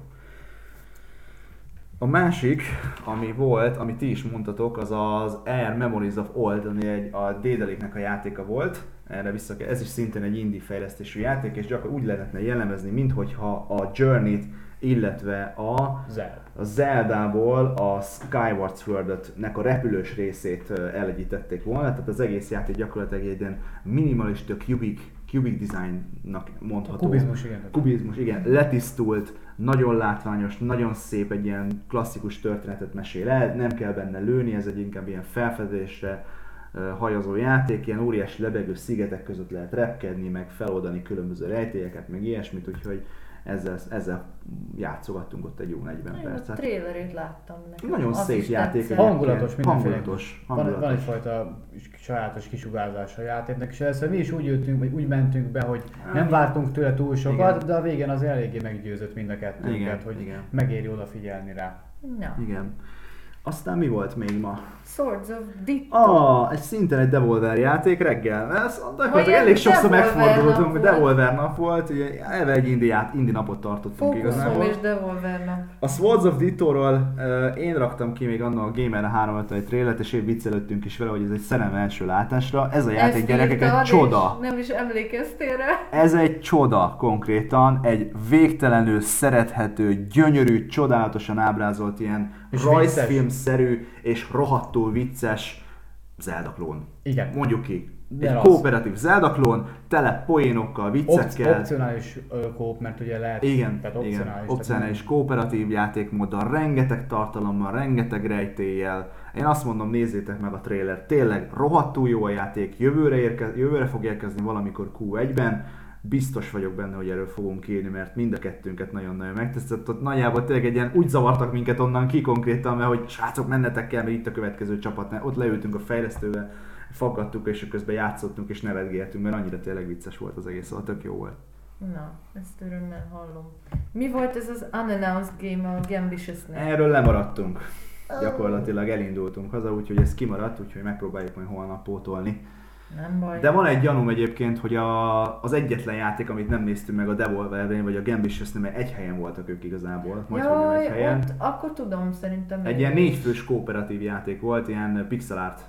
A másik, ami volt, amit ti is mondtatok, az az Air Memories of Old, ami egy, a Dédeléknek a játéka volt. Erre vissza kell, ez is szintén egy indie fejlesztésű játék, és gyakran úgy lehetne jellemezni, minthogyha a Journey-t, illetve a, Zel. a Zeldából a Skyward Sword-nek a repülős részét elegyítették volna, tehát az egész játék gyakorlatilag egy ilyen minimalista cubic, cubic designnak mondható. Kubizmus, igen. Kubizmus, igen, letisztult, nagyon látványos, nagyon szép, egy ilyen klasszikus történetet mesél el, nem kell benne lőni, ez egy inkább ilyen felfedezésre hajazó játék, ilyen óriási lebegő szigetek között lehet repkedni, meg feloldani különböző rejtélyeket, meg ilyesmit, úgyhogy ezzel, ezzel játszogattunk ott egy jó 40 Én a percet. trailerét láttam nekem. Nagyon Az szép játék. Hangulatos mindenféle. Hangulatos. Van, van hangulatos. egyfajta sajátos kisugárzása a játéknak, és először mi is úgy jöttünk, vagy úgy mentünk be, hogy nem vártunk tőle túl sokat, Igen. de a végén az eléggé meggyőzött mind a kettőnket, Igen, hogy igen. megéri odafigyelni rá. Na. Igen. Aztán mi volt még ma? Swords of Ditto. Ah, egy szinten egy Devolver játék reggel. Ez gyakorlatilag elég sokszor megfordultunk, nap Devolver nap volt, ugye eleve egy indi, ját, indi napot tartottunk Fókuszom igazából. és Devolver nap. A Swords of Ditto-ról uh, én raktam ki még annak a Gamer 351 trailet, és én viccelődtünk is vele, hogy ez egy szerelem első látásra. Ez a játék Ezt gyerekek egy csoda. Nem is emlékeztél rá. Ez egy csoda konkrétan, egy végtelenül szerethető, gyönyörű, csodálatosan ábrázolt ilyen És rajzfilmszerű és rohadtul vicces Zelda klón. Igen. Mondjuk ki. De Egy az. kooperatív Zelda klón, tele poénokkal, Op- viccekkel. opcionális ö, kóp, mert ugye lehet, Igen, tehát igen, opcionális. opcionális kooperatív játékmóddal, rengeteg tartalommal, rengeteg rejtéllyel. Én azt mondom, nézzétek meg a trailer, tényleg rohadtul jó a játék, jövőre, érke, jövőre fog érkezni valamikor Q1-ben, biztos vagyok benne, hogy erről fogunk írni, mert mind a kettőnket nagyon-nagyon megtesztett. Ott nagyjából tényleg egy ilyen, úgy zavartak minket onnan ki konkrétan, mert hogy srácok mennetek kell, mert itt a következő csapat. Ott leültünk a fejlesztővel, faggattuk, és közben játszottunk és nevetgéltünk, mert annyira tényleg vicces volt az egész, szóval tök jó volt. Na, ezt örömmel hallom. Mi volt ez az unannounced game a Gambitiousnek? Erről lemaradtunk. Gyakorlatilag elindultunk haza, úgyhogy ez kimaradt, úgyhogy megpróbáljuk majd holnap pótolni. Nem baj. De van egy gyanúm egyébként, hogy a, az egyetlen játék, amit nem néztünk meg a Devolver-nél, vagy a Gambitious mert egy helyen voltak ők igazából. Majd mondjam, egy Jaj, helyen. ott, akkor tudom szerintem. Egy ilyen négyfős kooperatív játék volt, ilyen pixel art,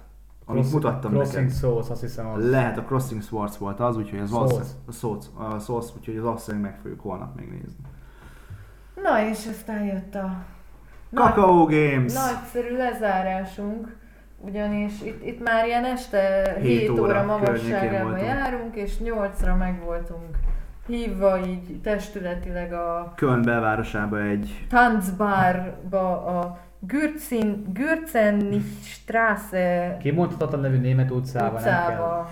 amit Cross- mutattam Crossing neked. Souls, azt hiszem az. Lehet, a Crossing Swords volt az, úgyhogy az Souls. a Souls, a Souls, úgyhogy az valószínűleg meg fogjuk holnap még nézni. Na és aztán jött a Kakao Games! nagyszerű lezárásunk, ugyanis itt, itt már ilyen este 7, Hét óra, óra magasságában járunk, és 8-ra meg voltunk hívva így testületileg a Köln belvárosába egy Tanzbárba, a Gürzen, Gürzenstraße Kimondhatatlan nevű német kell. utcába.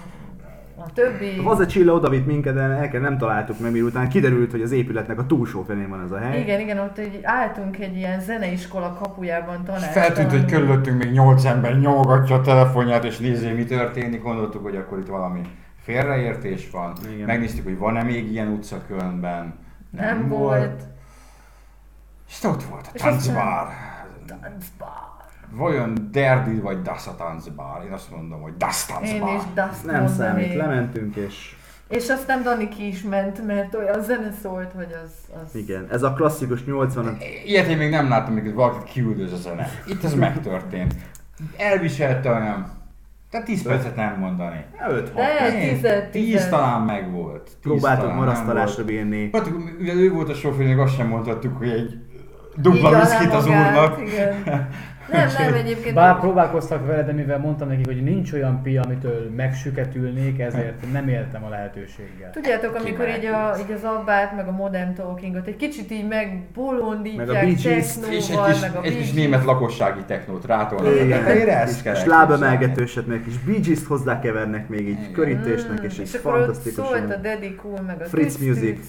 A többi... Az a Csilla odavitt minket, de el kell, nem találtuk meg, miután kiderült, hogy az épületnek a túlsó felén van ez a hely. Igen, igen, ott egy, álltunk egy ilyen zeneiskola kapujában tanács. feltűnt, hogy körülöttünk még nyolc ember nyomogatja a telefonját, és nézi, mi történik. Gondoltuk, hogy akkor itt valami félreértés van. Igen. Megnéztük, hogy van-e még ilyen utca Kölnben. Nem volt. És ott volt a És Tanzbar. Vajon Derdi vagy Das a Tanzbar? Én azt mondom, hogy Das Én Tanzbar. is Dust Nem mondanék. számít, lementünk és És aztán Dani ki is ment, mert olyan zene szólt, hogy az... az... igen, ez a klasszikus 80 Ilyet én még nem láttam, amikor valakit kiüldöz a zene. Itt ez megtörtént. Elviselte olyan, tehát 10 percet nem mondani. 5 De Én- 10 tíz 10 talán meg volt. Próbáltuk marasztalásra bírni. Hát, ő volt a sofőr, még azt sem mondhattuk, hogy egy dupla viszkit az úrnak. Igen. Nem, nem, egyébként... Bár próbálkoztak vele, de mivel mondtam nekik, hogy nincs olyan pia, amitől megsüketülnék, ezért nem éltem a lehetőséggel. Tudjátok, amikor így, a, így az abbát, meg a modern talkingot egy kicsit így megbolondítják Meg a Bee Gees-t, technóval, És egy kis, meg a egy kis német lakossági technót rátolnak. És lábemelgetőset, meg kis Bee Gees-t hozzákevernek még így Igen. körítésnek, Mm, és egy és akkor fantasztikus szólt a Daddy Cool, meg a Fritz Music.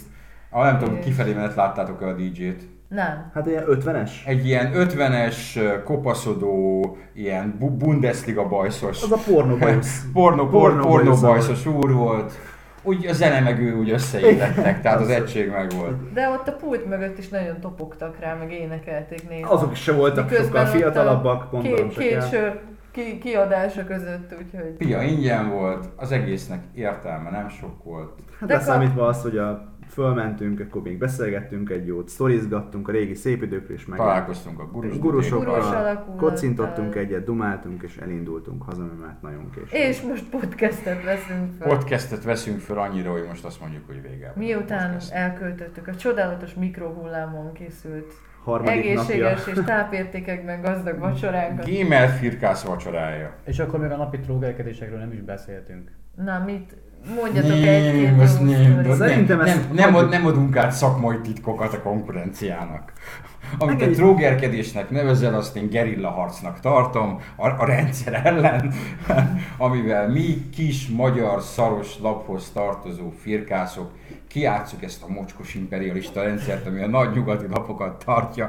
Ah, nem tudom, kifelé menet láttátok-e a DJ-t. Nem. Hát ilyen 50-es? Egy ilyen 50-es, ö, kopaszodó, ilyen bu- Bundesliga bajszos. Az a porno, por, Porno porno bajsza bajszos úr volt. Úgy a zene meg ő úgy összeélettek, tehát az egység meg volt. De ott a pult mögött is nagyon topogtak rá, meg énekelték néha. Azok is se voltak Miközben sokkal fiatalabbak, Két, gondolom két kell. sör ki, kiadása között, úgyhogy... Pia ingyen volt, az egésznek értelme nem sok volt. Hát De leszámítva azt, hogy a fölmentünk, akkor még beszélgettünk egy jót, sztorizgattunk a régi szép időkről, és meg Találkoztunk a gurus Gurus gurusokkal, kocintottunk egyet, dumáltunk, és elindultunk haza, mert nagyon késő. És most podcastet veszünk fel. Podcastet veszünk föl annyira, hogy most azt mondjuk, hogy vége. Miután podcast. elköltöttük a csodálatos mikrohullámon készült Harmadik egészséges napja. és tápértékekben gazdag vacsoránkat. Gamer firkász vacsorája. És akkor még a napi trógerkedésekről nem is beszéltünk. Na mit? Mondjatok Nem, azt nem, sztorit. Szerintem nem, ezt nem, nem, ad, nem adunk át szakmai titkokat a konkurenciának. Amit a egy- trógerkedésnek nevezel, azt én gerilla harcnak tartom a, a rendszer ellen, amivel mi kis magyar szaros laphoz tartozó firkászok kiátszuk ezt a mocskos imperialista rendszert, ami a nagy nyugati lapokat tartja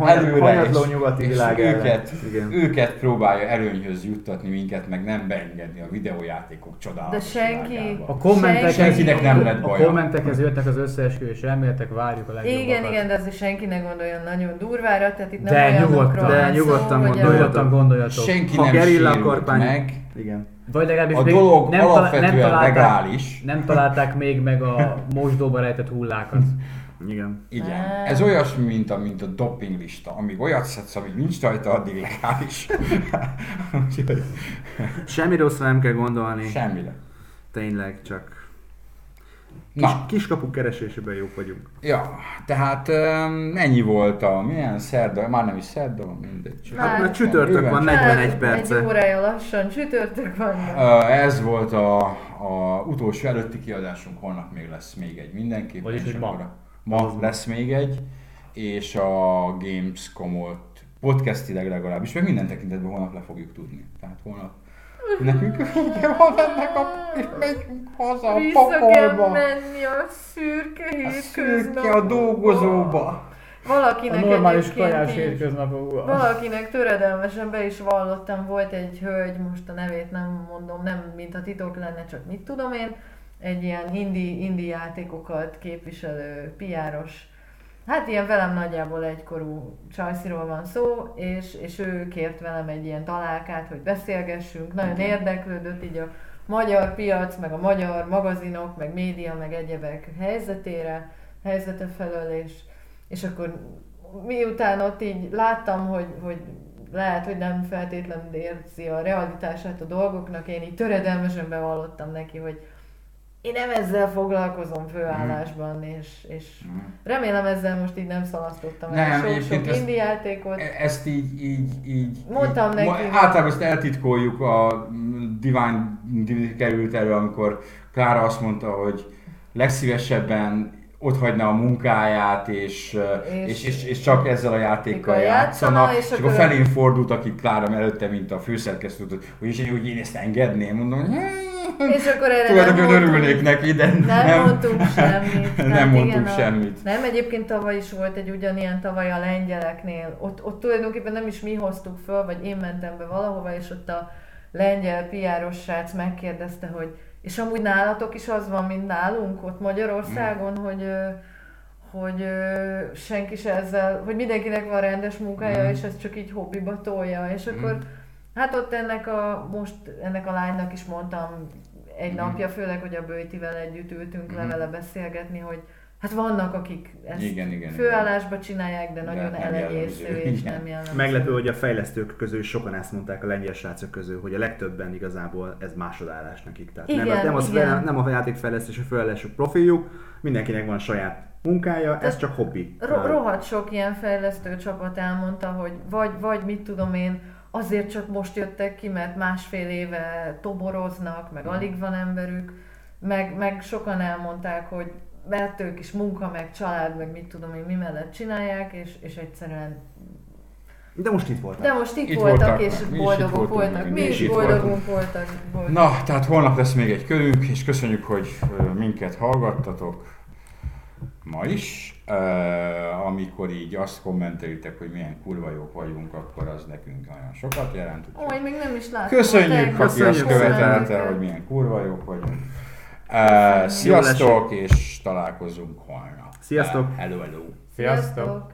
A előre, és, nyugati és világ őket, Igen. őket próbálja előnyhöz juttatni minket, meg nem beengedni a videójátékok csodálatos De senki- világába. A kommentekhez, Senkinek nem lett a baja. kommentekhez jöttek az összeesküvés elméletek, várjuk a legjobbakat. Igen, igen, de azért senki ne gondoljon nagyon durvára, tehát itt nem De nyugodtan. De szó, nyugodtan hogy a- gondoljatok. Nyugodtan gondoljatok. Senki Ha nem gerilla sérült meg. Igen. Vagy legalábbis A még dolog nem, tala- alapvetően nem, találták, legális. nem találták még meg a mosdóba rejtett hullákat. Igen. Igen. Ez olyasmi, mint a, mint a doping lista. Amíg olyat szedsz, amíg nincs rajta, addig legális. Semmi rosszra nem kell gondolni. Semmire. Tényleg, csak kis, Na, kiskapuk keresésében jók vagyunk. ja, tehát um, ennyi volt a, milyen szerda, már nem is szerda, van, mindegy. Már- Hát mert csütörtök van, Bőven 41 Egy perce. órája lassan, csütörtök van. Ö, Ez volt a, a utolsó előtti kiadásunk, holnap még lesz még egy mindenképpen. Vagyis, hogy ma. Ma lesz még egy, és a Gamescom-ot podcastileg legalábbis, meg minden tekintetben holnap le fogjuk tudni. Tehát holnap Nekünk vége van ennek a... és megyünk haza a Vissza pokolba. menni a szürke A szürke hétköznapokba. a dolgozóba. A Valakinek normális egyébként kajás hétköznapokban. Valakinek töredelmesen be is vallottam, volt egy hölgy, most a nevét nem mondom, nem mintha titok lenne, csak mit tudom én, egy ilyen indi, indi játékokat képviselő piáros, hát ilyen velem nagyjából egykorú csajsziról van szó, és, és ő kért velem egy ilyen találkát, hogy beszélgessünk, nagyon érdeklődött így a magyar piac, meg a magyar magazinok, meg média, meg egyebek helyzetére, helyzete felől, és, és akkor miután ott így láttam, hogy, hogy lehet, hogy nem feltétlenül érzi a realitását a dolgoknak, én így töredelmesen bevallottam neki, hogy én nem ezzel foglalkozom főállásban, és, és remélem ezzel most így nem szalasztottam el Nem, sok-sok indi játékot. E- Ezt így, így, így... Mondtam így, neki, Általában ezt eltitkoljuk, a mm, Divine Divinity került elő, amikor Klára azt mondta, hogy legszívesebben ott hagyna a munkáját, és, és, és, és, és csak ezzel a játékkal játszana, játszana, és, és akkor felén fordult, aki Klára előtte, mint a főszerkesztő, hogy, hogy én ezt engedném, mondom, hogy És akkor erre nem tulajdonképpen mondtunk- örülnék neki, de Nem, nem, mondtunk semmit. nem mondtunk igen, a- semmit. Nem, egyébként tavaly is volt egy ugyanilyen tavaly a lengyeleknél. Ott, ott tulajdonképpen nem is mi hoztuk föl, vagy én mentem be valahova, és ott a lengyel piáros srác megkérdezte, hogy és amúgy nálatok is az van, mint nálunk ott Magyarországon, Mm. hogy hogy senki se ezzel, hogy mindenkinek van rendes munkája, Mm. és ezt csak így hobbiba tolja, és akkor Mm. Hát ott ennek a, most ennek a lánynak is mondtam egy Mhm. napja, főleg, hogy a Bőtivel együtt ültünk Mhm. le vele beszélgetni, hogy hát vannak, akik ezt Igen, igen, főállásba csinálják, de nagyon nem elenyésző és Igen. nem jellemző. Meglepő, hogy a fejlesztők közül is sokan ezt mondták a lengyel srácok közül, hogy a legtöbben igazából ez másodállás nekik. Tehát nem, Igen, nem, az igen. fel, nem a játékfejlesztés, a főállásuk profiljuk, mindenkinek van saját munkája, ez Tehát csak hobbi. Ro- rohadt sok ilyen fejlesztő csapat elmondta, hogy vagy, vagy mit tudom én, azért csak most jöttek ki, mert másfél éve toboroznak, meg alig van emberük, meg, meg sokan elmondták, hogy mert ők is munka, meg család, meg mit tudom én, mi mellett csinálják, és, és egyszerűen De most itt voltak. De most itt, Itt voltak, voltak, és mi boldogok voltunk, voltak. mi Mi is is itt boldogunk voltak. voltak. Na, tehát holnap lesz még egy körünk, és köszönjük, hogy minket hallgattatok ma is. Uh, amikor így azt kommentelitek, hogy milyen kurva jók vagyunk, akkor az nekünk nagyon sokat jelent. Ó, én még nem is láttam. Köszönjük, aki azt követelte, hogy milyen kurva jók vagyunk. Uh, sziasztok, és találkozunk holnap. Sziasztok. Hello, hello. Sziasztok! Sziasztok!